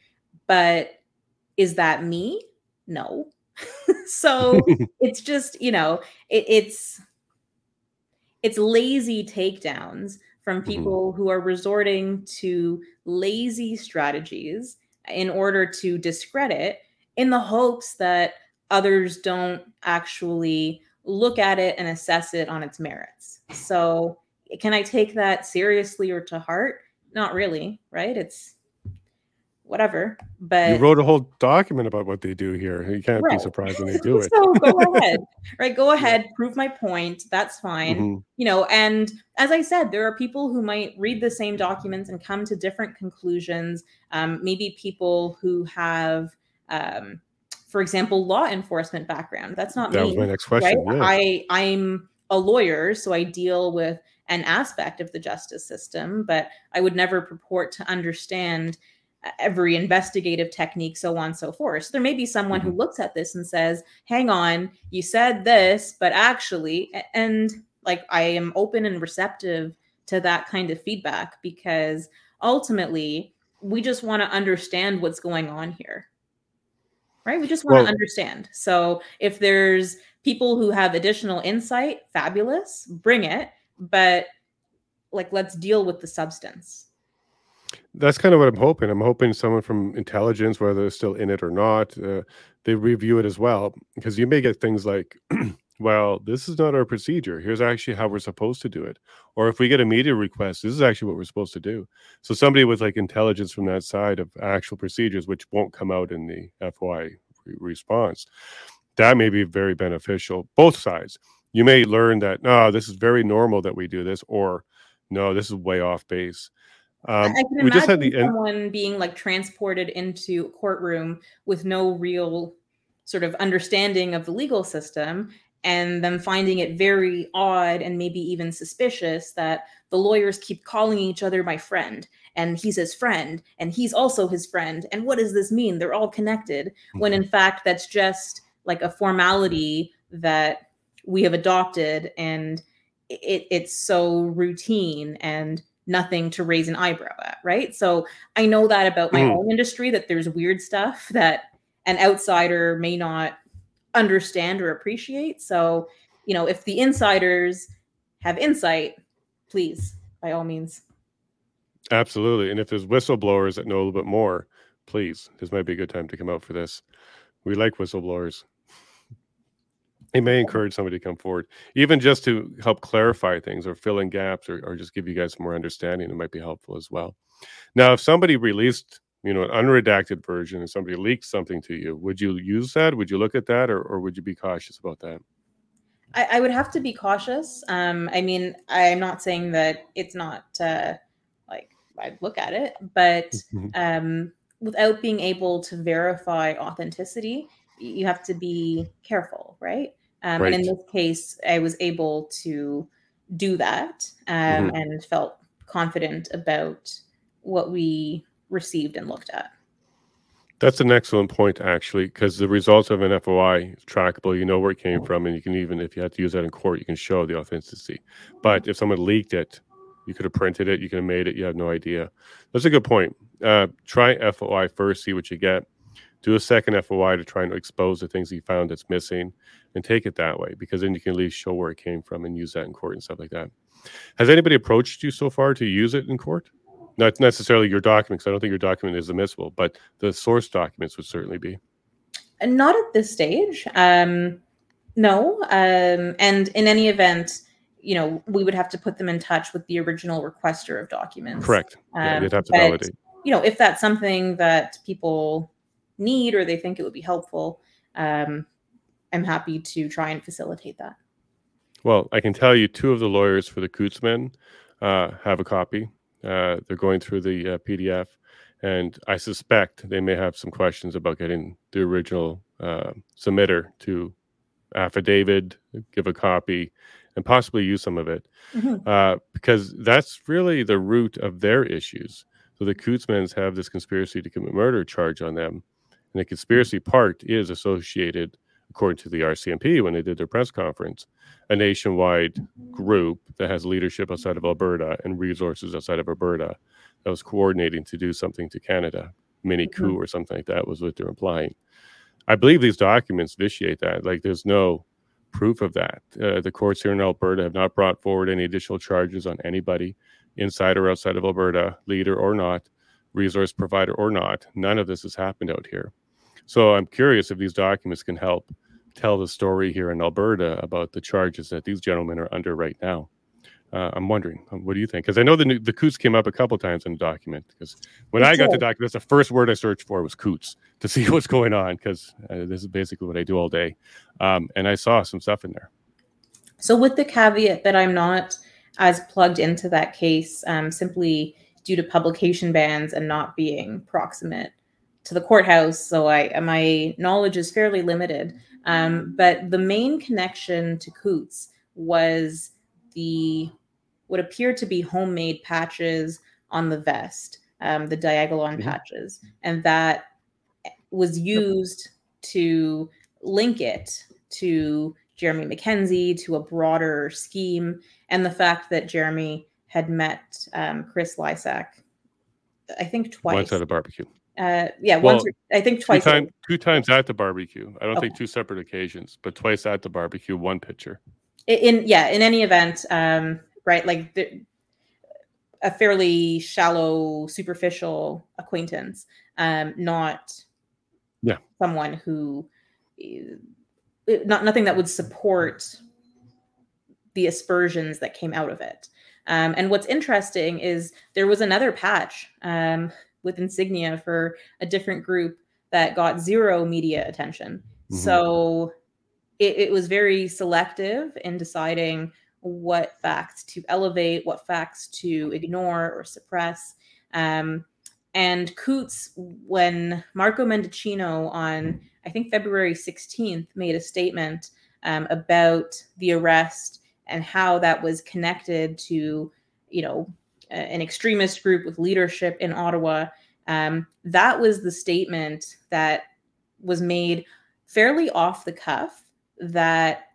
But is that me? No. so it's just, you know, it, it's it's lazy takedowns from mm-hmm. people mm-hmm. who are resorting to lazy strategies in order to discredit in the hopes that others don't actually look at it and assess it on its merits. So can I take that seriously or to heart? Not really, right? It's whatever. But you wrote a whole document about what they do here. You can't right. be surprised when they do it. so go ahead, right? Go ahead, prove my point. That's fine. Mm-hmm. You know, and as I said, there are people who might read the same documents and come to different conclusions. Um, maybe people who have. Um, for example, law enforcement background. That's not that me. was my next question. Right? Yeah. I I'm a lawyer, so I deal with an aspect of the justice system, but I would never purport to understand every investigative technique, so on and so forth. So there may be someone who mm-hmm. looks at this and says, hang on, you said this, but actually, and like I am open and receptive to that kind of feedback because ultimately we just want to understand what's going on here. Right? We just want well, to understand. So if there's people who have additional insight, fabulous, bring it but like let's deal with the substance. That's kind of what i'm hoping. I'm hoping someone from intelligence whether they're still in it or not uh, they review it as well. Because you may get things like well this is not our procedure. Here's actually how we're supposed to do it. Or if we get a media request this is actually what we're supposed to do. So somebody with like intelligence from that side of actual procedures which won't come out in the fy response that may be very beneficial both sides you may learn that no, this is very normal that we do this, or no, this is way off base. Um, I can we just had the someone being like transported into a courtroom with no real sort of understanding of the legal system and them finding it very odd and maybe even suspicious that the lawyers keep calling each other my friend and he's his friend and he's also his friend and what does this mean they're all connected mm-hmm. when in fact that's just like a formality that we have adopted and it, it's so routine and nothing to raise an eyebrow at right so i know that about my mm. own industry that there's weird stuff that an outsider may not understand or appreciate. So, you know, if the insiders have insight, please, by all means. Absolutely. And if there's whistleblowers that know a little bit more, please, this might be a good time to come out for this. We like whistleblowers. It may encourage somebody to come forward, even just to help clarify things or fill in gaps or, or just give you guys more understanding. It might be helpful as well. Now, if somebody released, you know, an unredacted version and somebody leaked something to you, would you use that? Would you look at that or, or would you be cautious about that? I, I would have to be cautious. Um, I mean, I'm not saying that it's not uh, like I'd look at it, but mm-hmm. um, without being able to verify authenticity, you have to be careful, right? Um, right. And in this case, I was able to do that um, mm-hmm. and felt confident about what we received and looked at. That's an excellent point, actually, because the results of an FOI is trackable. You know where it came from, and you can even, if you had to use that in court, you can show the authenticity. But if someone leaked it, you could have printed it, you could have made it, you have no idea. That's a good point. Uh, try FOI first, see what you get. Do a second FOI to try and expose the things you found that's missing, and take it that way, because then you can at least show where it came from and use that in court and stuff like that. Has anybody approached you so far to use it in court? Not necessarily your documents. I don't think your document is admissible, but the source documents would certainly be. And not at this stage. Um, no. Um, and in any event, you know, we would have to put them in touch with the original requester of documents. Correct. Um, yeah, they'd have to but, validate. You know, if that's something that people need or they think it would be helpful, um, I'm happy to try and facilitate that. Well, I can tell you two of the lawyers for the Coutts uh, have a copy. Uh, they're going through the uh, PDF, and I suspect they may have some questions about getting the original uh, submitter to affidavit, give a copy, and possibly use some of it, mm-hmm. Uh, because that's really the root of their issues. So the Couttsmans have this conspiracy to commit murder charge on them, and the conspiracy part is associated, according to the RCMP when they did their press conference, a nationwide group that has leadership outside of Alberta and resources outside of Alberta that was coordinating to do something to Canada, mini coup mm-hmm. or something like that was what they're implying. I believe these documents vitiate that. Like, there's no proof of that. Uh, the courts here in Alberta have not brought forward any additional charges on anybody, inside or outside of Alberta, leader or not, resource provider or not. None of this has happened out here. So I'm curious if these documents can help tell the story here in Alberta about the charges that these gentlemen are under right now. Uh, I'm wondering, um, what do you think? Because I know the the Coutts came up a couple times in the document. Because when it's I got the document, that's the first word I searched for was Coutts to see what's going on. Because uh, this is basically what I do all day, um, and I saw some stuff in there. So, with the caveat that I'm not as plugged into that case, um, simply due to publication bans and not being proximate to the courthouse, so I my knowledge is fairly limited. Um, but the main connection to Coutts was the what appeared to be homemade patches on the vest, um, the diagonal mm-hmm. patches, and that was used to link it to Jeremy MacKenzie to a broader scheme, and the fact that Jeremy had met um, Chris Lysak, I think twice. Once at a barbecue. Uh, yeah, well, once. Or, I think twice. Two, time, two, times at the barbecue. I don't okay. think two separate occasions, but twice at the barbecue, one picture. In yeah, in any event, um, right? Like the, a fairly shallow, superficial acquaintance, um, not yeah someone who eh, not nothing that would support the aspersions that came out of it. Um, and what's interesting is there was another patch um, with insignia for a different group that got zero media attention. Mm-hmm. So it, it, was very selective in deciding what facts to elevate, what facts to ignore or suppress. Um, and Coutts, when Marco Mendicino on, I think February 16th, made a statement um, about the arrest and how that was connected to, you know, an extremist group with leadership in Ottawa. Um, that was the statement that was made fairly off the cuff that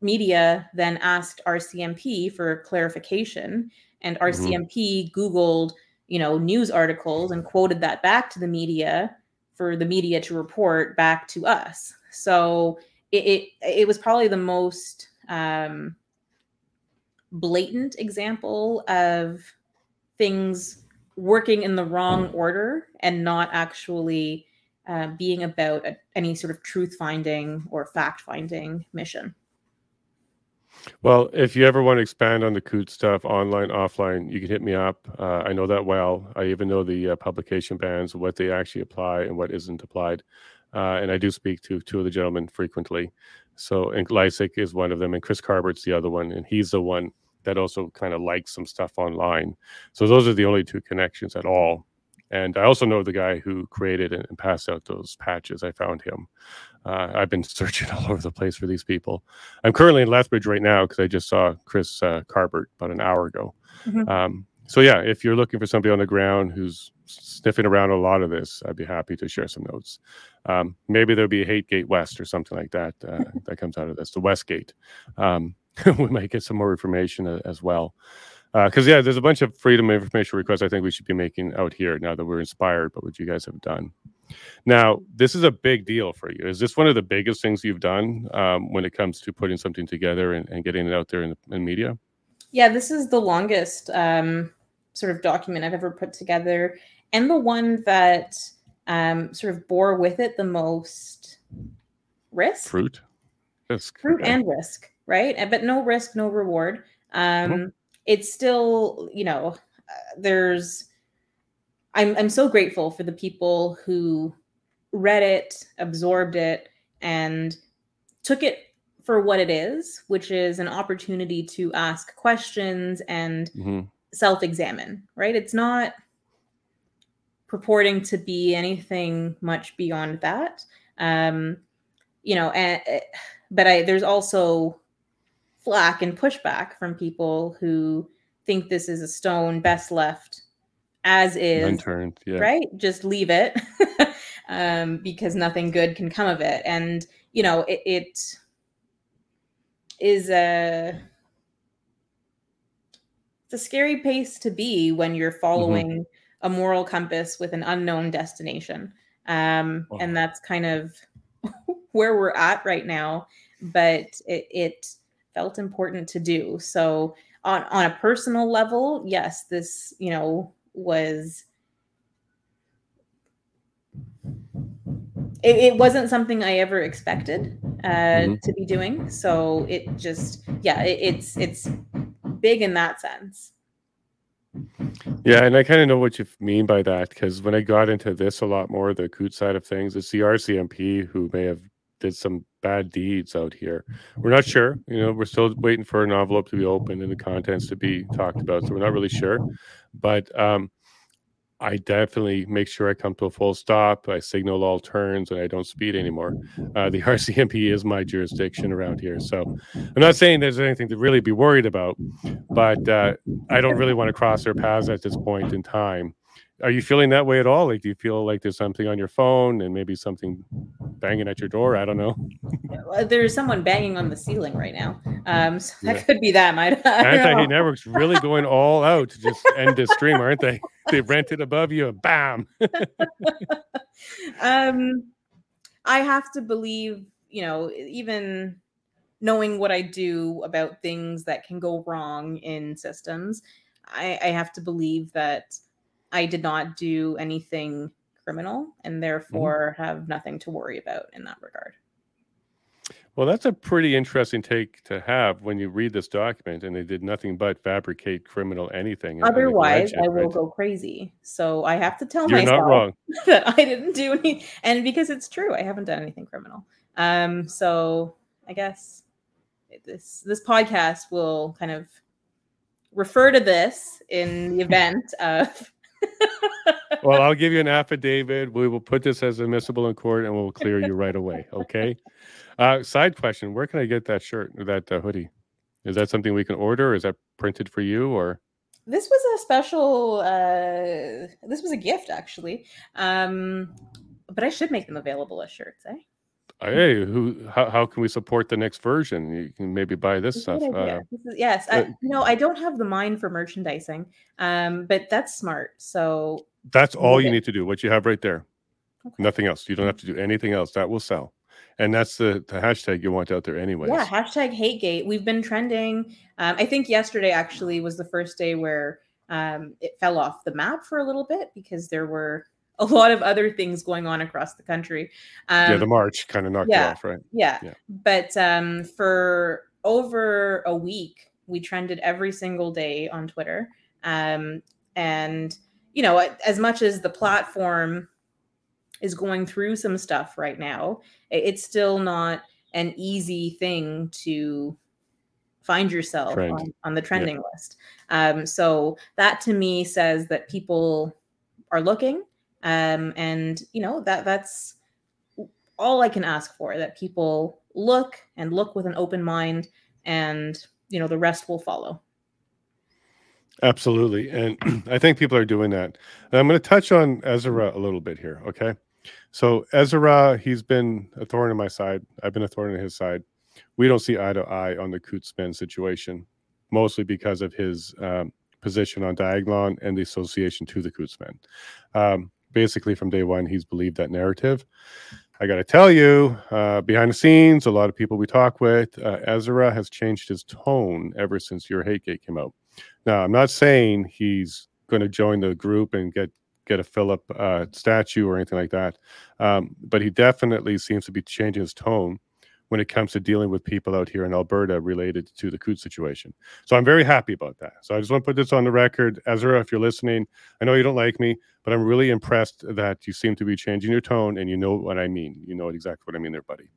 media then asked RCMP for clarification and RCMP mm-hmm. googled you know news articles and quoted that back to the media for the media to report back to us so it, it, it was probably the most um, blatant example of things working in the wrong order and not actually uh, being about a, any sort of truth finding or fact finding mission. Well, if you ever want to expand on the Coot stuff online, offline, you can hit me up. Uh, I know that well. I even know the uh, publication bans, what they actually apply and what isn't applied. Uh, and I do speak to two of the gentlemen frequently. So, and Lysak is one of them, and Chris Carbert's the other one. And he's the one that also kind of likes some stuff online. So, those are the only two connections at all. And I also know the guy who created and passed out those patches. I found him. Uh, I've been searching all over the place for these people. I'm currently in Lethbridge right now because I just saw Chris uh, Carbert about an hour ago. Mm-hmm. Um, so yeah, if you're looking for somebody on the ground who's sniffing around a lot of this, I'd be happy to share some notes. Um, maybe there'll be a Hate Gate West or something like that uh, that comes out of this, the Westgate. Um, we might get some more information as well because uh, yeah, there's a bunch of freedom of information requests I think we should be making out here now that we're inspired by what you guys have done. Now, this is a big deal for you. Is this one of the biggest things you've done um, when it comes to putting something together and, and getting it out there in, in, media? Yeah, this is the longest um, sort of document I've ever put together, and the one that um, sort of bore with it the most risk, fruit, risk, fruit, okay. and risk, right? But no risk, no reward. Um, mm-hmm it's still, you know, uh, there's I'm I'm so grateful for the people who read it, absorbed it, and took it for what it is, which is an opportunity to ask questions and mm-hmm. self-examine, right? It's not purporting to be anything much beyond that. Um, you know, and eh, but I there's also flack and pushback from people who think this is a stone best left as is unturned yeah. right just leave it um, because nothing good can come of it and you know it, it is a it's a scary pace to be when you're mm-hmm. following mm-hmm. a moral compass with an unknown destination um, wow. and that's kind of where we're at right now but it, it felt important to do. So on on a personal level, yes, this, you know, was it, it wasn't something I ever expected uh, mm-hmm. to be doing. So it just, yeah, it, it's it's big in that sense. Yeah, and I kind of know what you mean by that because when I got into this a lot more, the coot side of things, it's the RCMP who may have did some bad deeds out here. We're not sure. You know, we're still waiting for an envelope to be opened and the contents to be talked about. So we're not really sure. But um, I definitely make sure I come to a full stop. I signal all turns and I don't speed anymore. Uh, the RCMP is my jurisdiction around here. So I'm not saying there's anything to really be worried about, but uh, I don't really want to cross their paths at this point in time are you feeling that way at all? Like, do you feel like there's something on your phone and maybe something banging at your door? I don't know. there's someone banging on the ceiling right now. Um, so that yeah. could be that. Might Anti-Hate Network's really going all out to just end this stream, aren't they? They rented above you, bam. um, I have to believe, you know, even knowing what I do about things that can go wrong in systems, I, I have to believe that I did not do anything criminal and mm-hmm. therefore mm-hmm. have nothing to worry about in that regard. Well, that's a pretty interesting take to have when you read this document and they did nothing but fabricate criminal anything. Otherwise, I will right? go crazy. So I have to tell You're myself that I didn't do any, and because it's true, I haven't done anything criminal. Um, so I guess this this podcast will kind of refer to this in the event of well, I'll give you an affidavit. We will put this as admissible in court, and we'll clear you right away. Okay. Uh, side question: Where can I get that shirt or that uh, hoodie? Is that something we can order? Is that printed for you or? This was a special. Uh, this was a gift, actually. Um, but I should make them available as shirts, eh? Hey, who? How, how can we support the next version? You can maybe buy this stuff. Uh, this is, yes, I, you know, I don't have the mind for merchandising, um, but that's smart. So that's all you need to do. What you have right there, okay. nothing else. You don't have to do anything else. That will sell. and that's the, the hashtag you want out there anyway. Yeah, hashtag HateGate. We've been trending. Um, I think yesterday actually was the first day where um, it fell off the map for a little bit because there were a lot of other things going on across the country. Um, yeah, the march kind of knocked yeah, off, right? Yeah. yeah. But um, for over a week, we trended every single day on Twitter. Um, and, you know, as much as the platform is going through some stuff right now, it's still not an easy thing to find yourself on, on, the trending yeah. list. Um, so that to me says that people are looking, um, and you know that that's all I can ask for. That people look and look with an open mind, and you know the rest will follow. Absolutely, and I think people are doing that. And I'm going to touch on Ezra a little bit here. Okay, so Ezra, he's been a thorn in my side. I've been a thorn in his side. We don't see eye to eye on the Couttsman situation, mostly because of his um, position on Diagolon and the association to the Couttsman. Um, basically, from day one, he's believed that narrative. I got to tell you, uh, behind the scenes, a lot of people we talk with, uh, Ezra has changed his tone ever since your hate gate came out. Now, I'm not saying he's going to join the group and get get a Philip uh, statue or anything like that. Um, but he definitely seems to be changing his tone when it comes to dealing with people out here in Alberta related to the Coot situation. So I'm very happy about that. So I just want to put this on the record. Ezra, if you're listening, I know you don't like me, but I'm really impressed that you seem to be changing your tone and you know what I mean. You know exactly what I mean there, buddy.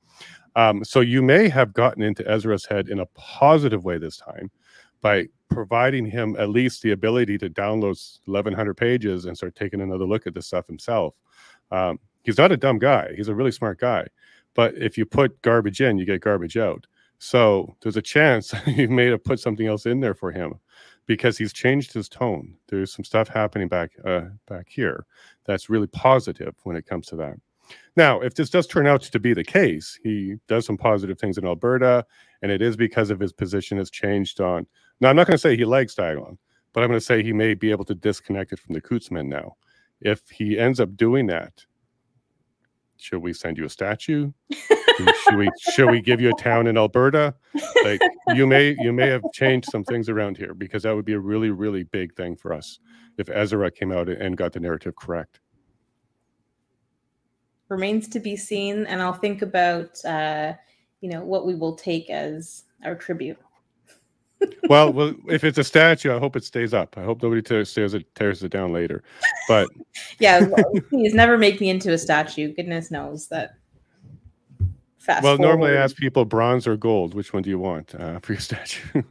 Um, so you may have gotten into Ezra's head in a positive way this time by providing him at least the ability to download 1100 pages and start taking another look at this stuff himself. Um, he's not a dumb guy. He's a really smart guy. But if you put garbage in, you get garbage out. So there's a chance you may have put something else in there for him because he's changed his tone. There's some stuff happening back uh, back here that's really positive when it comes to that. Now, if this does turn out to be the case, he does some positive things in Alberta, and it is because of his position has changed on now, I'm not going to say he likes Diagolon, but I'm going to say he may be able to disconnect it from the Couttsmen now. If he ends up doing that, should we send you a statue? should we should we give you a town in Alberta? Like you may you may have changed some things around here because that would be a really really big thing for us if Ezra came out and got the narrative correct. Remains to be seen, and I'll think about uh, you know what we will take as our tribute well, well, if it's a statue, I hope it stays up. I hope nobody tears it tears it down later. But yeah, please never make me into a statue. Goodness knows that. Fast well, forward. normally I ask people bronze or gold. Which one do you want uh, for your statue?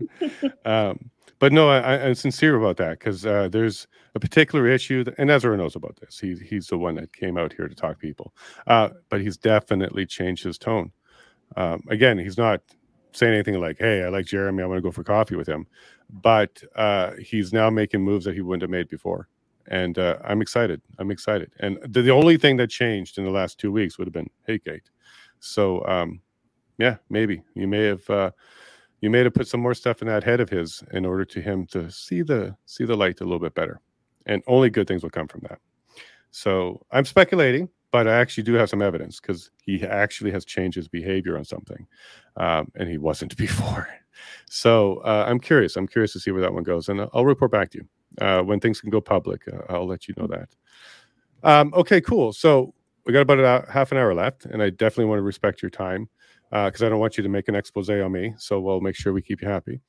um, but no, I, am sincere about that because uh, there's a particular issue, that, and Ezra knows about this. He, he's the one that came out here to talk people, uh, but he's definitely changed his tone. Um, again, he's not saying anything like, "Hey, I like Jeremy. I want to go for coffee with him," but uh, he's now making moves that he wouldn't have made before, and uh, I'm excited. I'm excited. And the, the, only thing that changed in the last two weeks would have been Hategate. So, um, yeah, maybe you may have uh, you may have put some more stuff in that head of his in order to him to see the see the light a little bit better, and only good things will come from that. So I'm speculating but I actually do have some evidence because he actually has changed his behavior on something, um, and he wasn't before. So uh, I'm curious. I'm curious to see where that one goes, and I'll report back to you uh, when things can go public. Uh, I'll let you know that. Um, okay, cool. So we got about a half an hour left, and I definitely want to respect your time because uh, I don't want you to make an expose on me. So we'll make sure we keep you happy.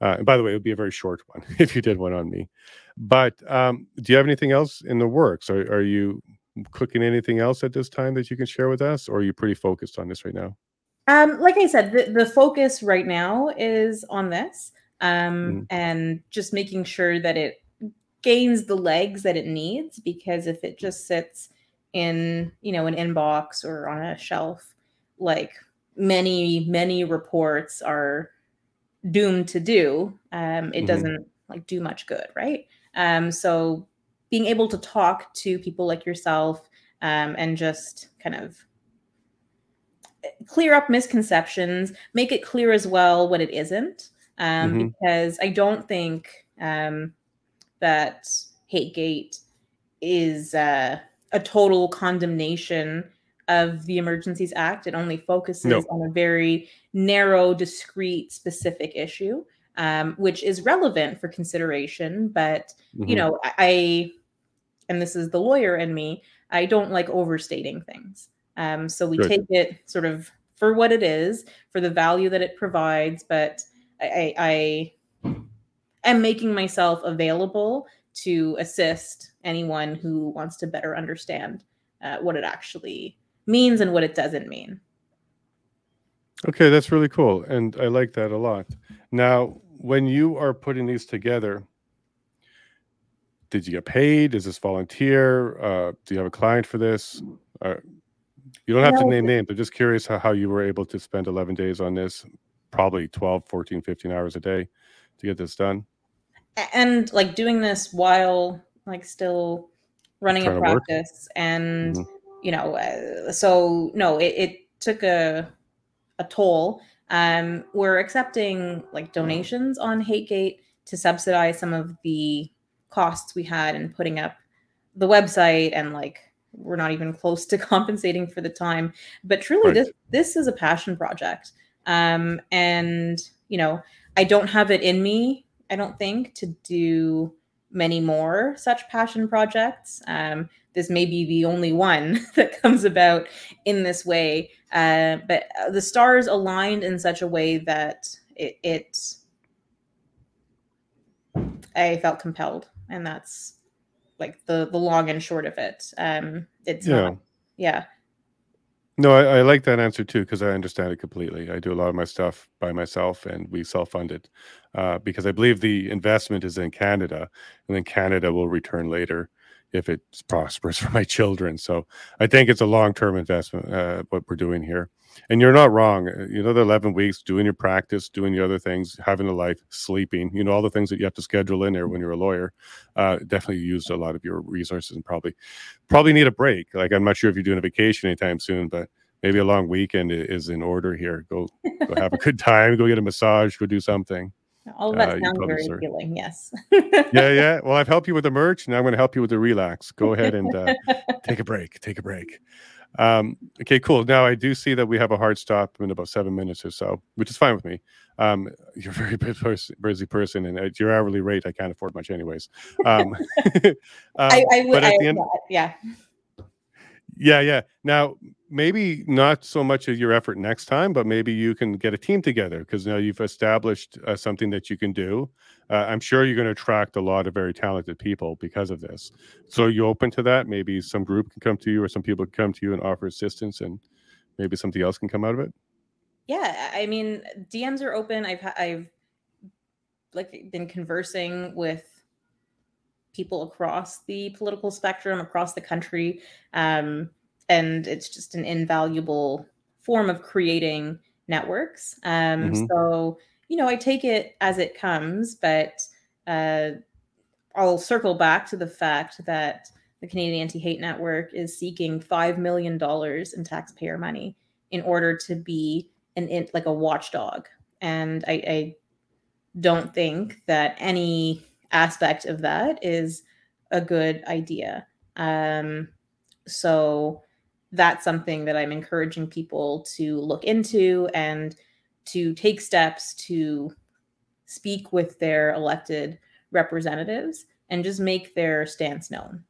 Uh, and by the way, it would be a very short one if you did one on me. But um, do you have anything else in the works? Are, are you cooking anything else at this time that you can share with us, or are you pretty focused on this right now? Um, like I said, the, the focus right now is on this um, mm. and just making sure that it gains the legs that it needs. Because if it just sits in, you know, an inbox or on a shelf, like many many reports are doomed to do, um, it mm-hmm. doesn't like do much good, right? Um, so being able to talk to people like yourself um, and just kind of clear up misconceptions, make it clear as well what it isn't. Um, mm-hmm. Because I don't think um, that HateGate is uh, a total condemnation of the Emergencies Act. It only focuses no. on a very narrow, discrete, specific issue, um, which is relevant for consideration. But, mm-hmm. you know, I, and this is the lawyer in me, I don't like overstating things. Um, so we Good. take it sort of for what it is, for the value that it provides. But I, I, I am making myself available to assist anyone who wants to better understand uh, what it actually means and what it doesn't mean. Okay, that's really cool. And I like that a lot. Now, when you are putting these together, did you get paid? Is this volunteer? Uh, do you have a client for this? Uh, you don't have no. to name names. I'm just curious how, how you were able to spend 11 days on this, probably 12, 14, 15 hours a day to get this done. And like doing this while like still running a practice and mm-hmm. you know uh, so no it, it took a a toll um we're accepting like donations on hategate to subsidize some of the costs we had in putting up the website and like we're not even close to compensating for the time but truly right. this this is a passion project um and you know i don't have it in me i don't think to do many more such passion projects. Um, this may be the only one that comes about in this way, uh, but uh, the stars aligned in such a way that it, it I felt compelled, and that's like the the long and short of it. Um, it's yeah, not, yeah. No, I, I, like that answer too because I understand it completely. I do a lot of my stuff by myself, and we self-fund it uh, because I believe the investment is in Canada, and then Canada will return later if it's prosperous for my children. So I think it's a long-term investment. Uh, what we're doing here, and you're not wrong. Uh, you know, the 11 weeks doing your practice, doing the other things, having a life, sleeping. You know, all the things that you have to schedule in there when you're a lawyer. Uh, definitely used a lot of your resources, and probably probably need a break. Like I'm not sure if you're doing a vacation anytime soon, but maybe a long weekend is in order here. Go go have a good time. Go get a massage. Go do something. All of that uh, sounds very appealing. Yes. yeah, yeah. Well, I've helped you with the merch. Now I'm going to help you with the relax. Go ahead and uh, take a break. Take a break. Um, okay, cool. Now I do see that we have a hard stop in about seven minutes or so, which is fine with me. Um, you're a very busy person, and at your hourly rate, I can't afford much, anyways. Um, um I, I would, I, end, yeah. Yeah, yeah. Now, maybe not so much of your effort next time, but maybe you can get a team together because now you've established uh, something that you can do. Uh, I'm sure you're going to attract a lot of very talented people because of this. So, you open to that? Maybe some group can come to you, or some people can come to you and offer assistance, and maybe something else can come out of it. Yeah, I mean, DMs are open. I've I've like been conversing with people across the political spectrum across the country um, and it's just an invaluable form of creating networks um, mm-hmm. so you know i take it as it comes but uh, i'll circle back to the fact that the canadian anti-hate network is seeking $5 million in taxpayer money in order to be an in, like a watchdog and I, I don't think that any aspect of that is a good idea. Um, so that's something that I'm encouraging people to look into and to take steps to speak with their elected representatives and just make their stance known.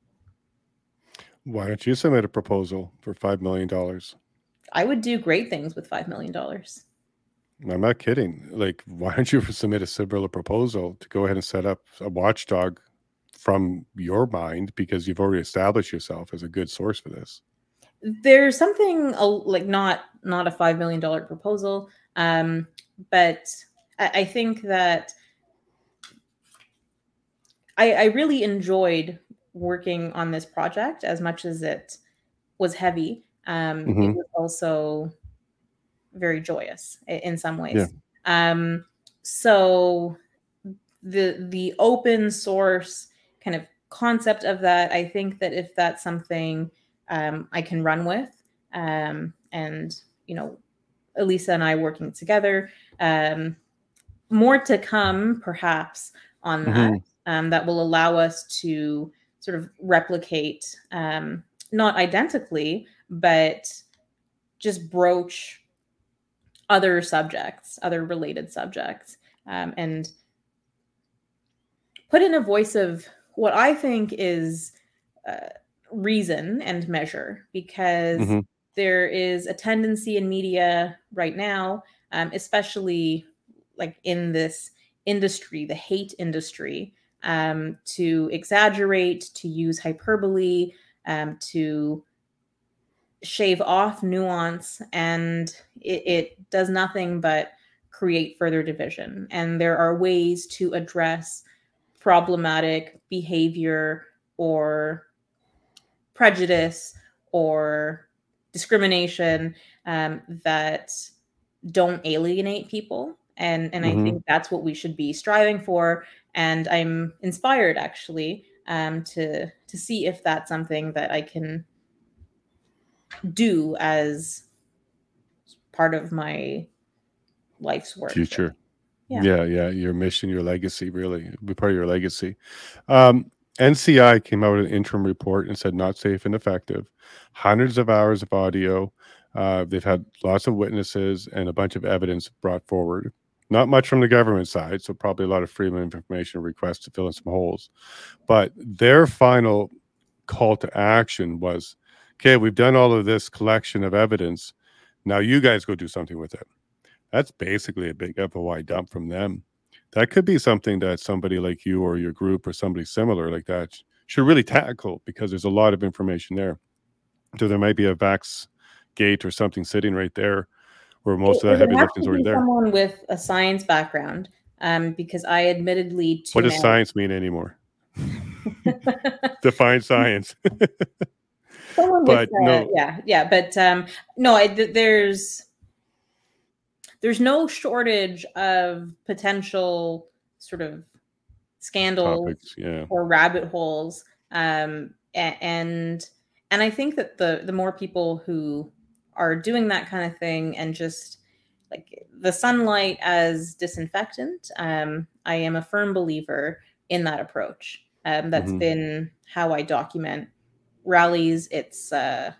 Why don't you submit a proposal for $5 million? I would do great things with $5 million. I'm not kidding. Like, why don't you submit a similar proposal to go ahead and set up a watchdog from your mind because you've already established yourself as a good source for this? There's something like not not a five million dollar proposal, um, but I, I think that I, I really enjoyed working on this project as much as it was heavy. Um, mm-hmm. It was also very joyous in some ways. Yeah. Um, so the the open source kind of concept of that, I think that if that's something um, I can run with, um, and you know, Elisa and I working together, um, more to come perhaps on that mm-hmm. Um, that will allow us to sort of replicate, um, not identically, but just broach other subjects, other related subjects, um, and put in a voice of what I think is uh, reason and measure, because mm-hmm. there is a tendency in media right now, um, especially like in this industry, the hate industry, um, to exaggerate, to use hyperbole, um, to shave off nuance, and it, it does nothing but create further division. And there are ways to address problematic behavior or prejudice or discrimination um, that don't alienate people. And and mm-hmm. i think that's what we should be striving for. And i'm inspired actually um, to to see if that's something that i can do as part of my life's work. Future. Yeah. yeah yeah. Your mission your legacy really. Be part of your legacy. Um, nci came out with an interim report and said not safe and effective hundreds of hours of audio uh, they've had lots of witnesses and a bunch of evidence brought forward not much from the government side, so probably a lot of freedom of information requests to fill in some holes. But their final call to action was okay, we've done all of this collection of evidence. Now you guys go do something with it. That's basically a big FOI dump from them. That could be something that somebody like you or your group or somebody similar like that should really tackle because there's a lot of information there. So there might be a Vax gate or something sitting right there where most it, of that heavy lifting is already there. Someone with a science background, um, because I admittedly. What does science mean anymore? Define science. someone but with, uh, no. yeah, yeah, but um, no, I, th- there's there's no shortage of potential sort of scandals Topics, yeah. or rabbit holes um, and and i think that the the more people who are doing that kind of thing and just like the sunlight as disinfectant. Um, I am a firm believer in that approach. Um, that's mm-hmm. been how I document rallies. It's uh,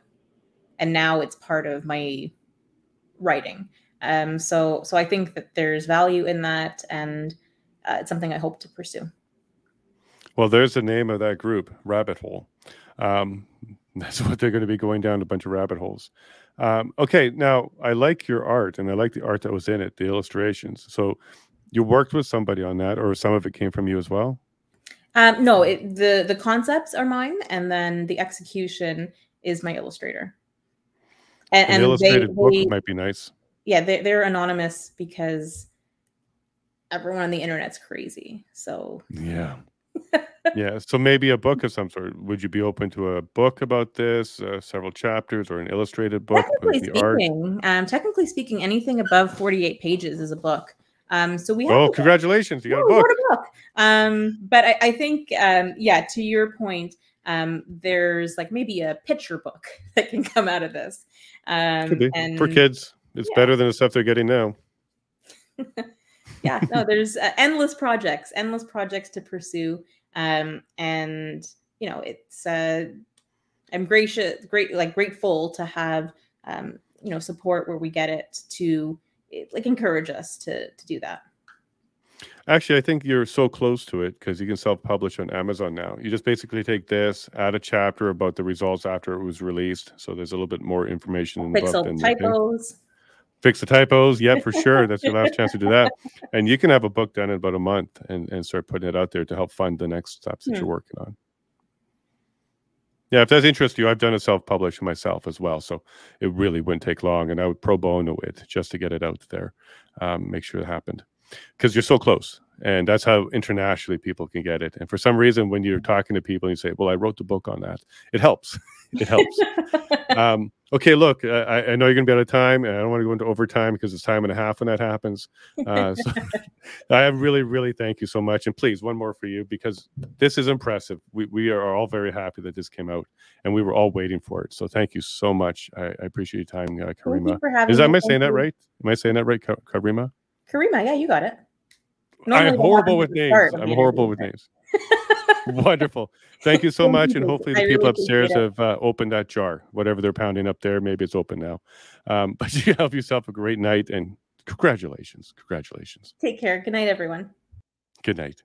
and now it's part of my writing. Um, so so I think that there's value in that, and uh, it's something I hope to pursue. Well, there's the name of that group, Rabbit Hole. Um, that's what they're going to be going down a bunch of rabbit holes. Um, okay, now I like your art and I like the art that was in it, the illustrations. So you worked with somebody on that, or some of it came from you as well? Um, no, it, the the concepts are mine, and then the execution is my illustrator. And, An illustrated they, book they, might be nice. Yeah, they, they're anonymous because everyone on the internet's crazy. So yeah, yeah. So maybe a book of some sort. Would you be open to a book about this, uh, several chapters, or an illustrated book? Technically speaking, um, technically speaking, anything above forty-eight pages is a book. Um, so we oh, congratulations! You got a book. A book. Um, but I, I think, um, yeah, to your point, um, there's like maybe a picture book that can come out of this. Um. And, for kids. It's yeah. better than the stuff they're getting now. yeah, no, there's uh, endless projects, endless projects to pursue. Um, and you know, it's uh, I'm gracious, great, like grateful to have um, you know support where we get it to like encourage us to to do that. Actually, I think you're so close to it because you can self-publish on Amazon now. You just basically take this, add a chapter about the results after it was released, so there's a little bit more information in the book. Than typos fix the typos. Yeah, for sure. That's your last chance to do that. And you can have a book done in about a month and, and start putting it out there to help fund the next steps that you're hmm. working on. Yeah, if that's interest you, I've done a self-publish myself as well, so it really wouldn't take long, and I would pro bono it just to get it out there, um, make sure it happened, because you're so close, and that's how internationally people can get it. And for some reason, when you're talking to people and you say, "Well, I wrote the book on that," it helps. it helps. um, okay, look, I, I, know you're going to be out of time, and I don't want to go into overtime because it's time and a half when that happens. Uh, so I really, really thank you so much. And please, one more for you because this is impressive. We, we are all very happy that this came out, and we were all waiting for it. So thank you so much. I, I appreciate your time, uh, Caryma. Is that, am I saying that right? Am I saying that right, Caryma? Caryma, yeah, you got it. Normally I'm horrible with names. I'm horrible with names. Wonderful. Thank you so much. And hopefully the I people really upstairs have uh, opened that jar, whatever they're pounding up there. Maybe it's open now. Um, but you have yourself a great night and congratulations. Congratulations. Take care. Good night, everyone. Good night.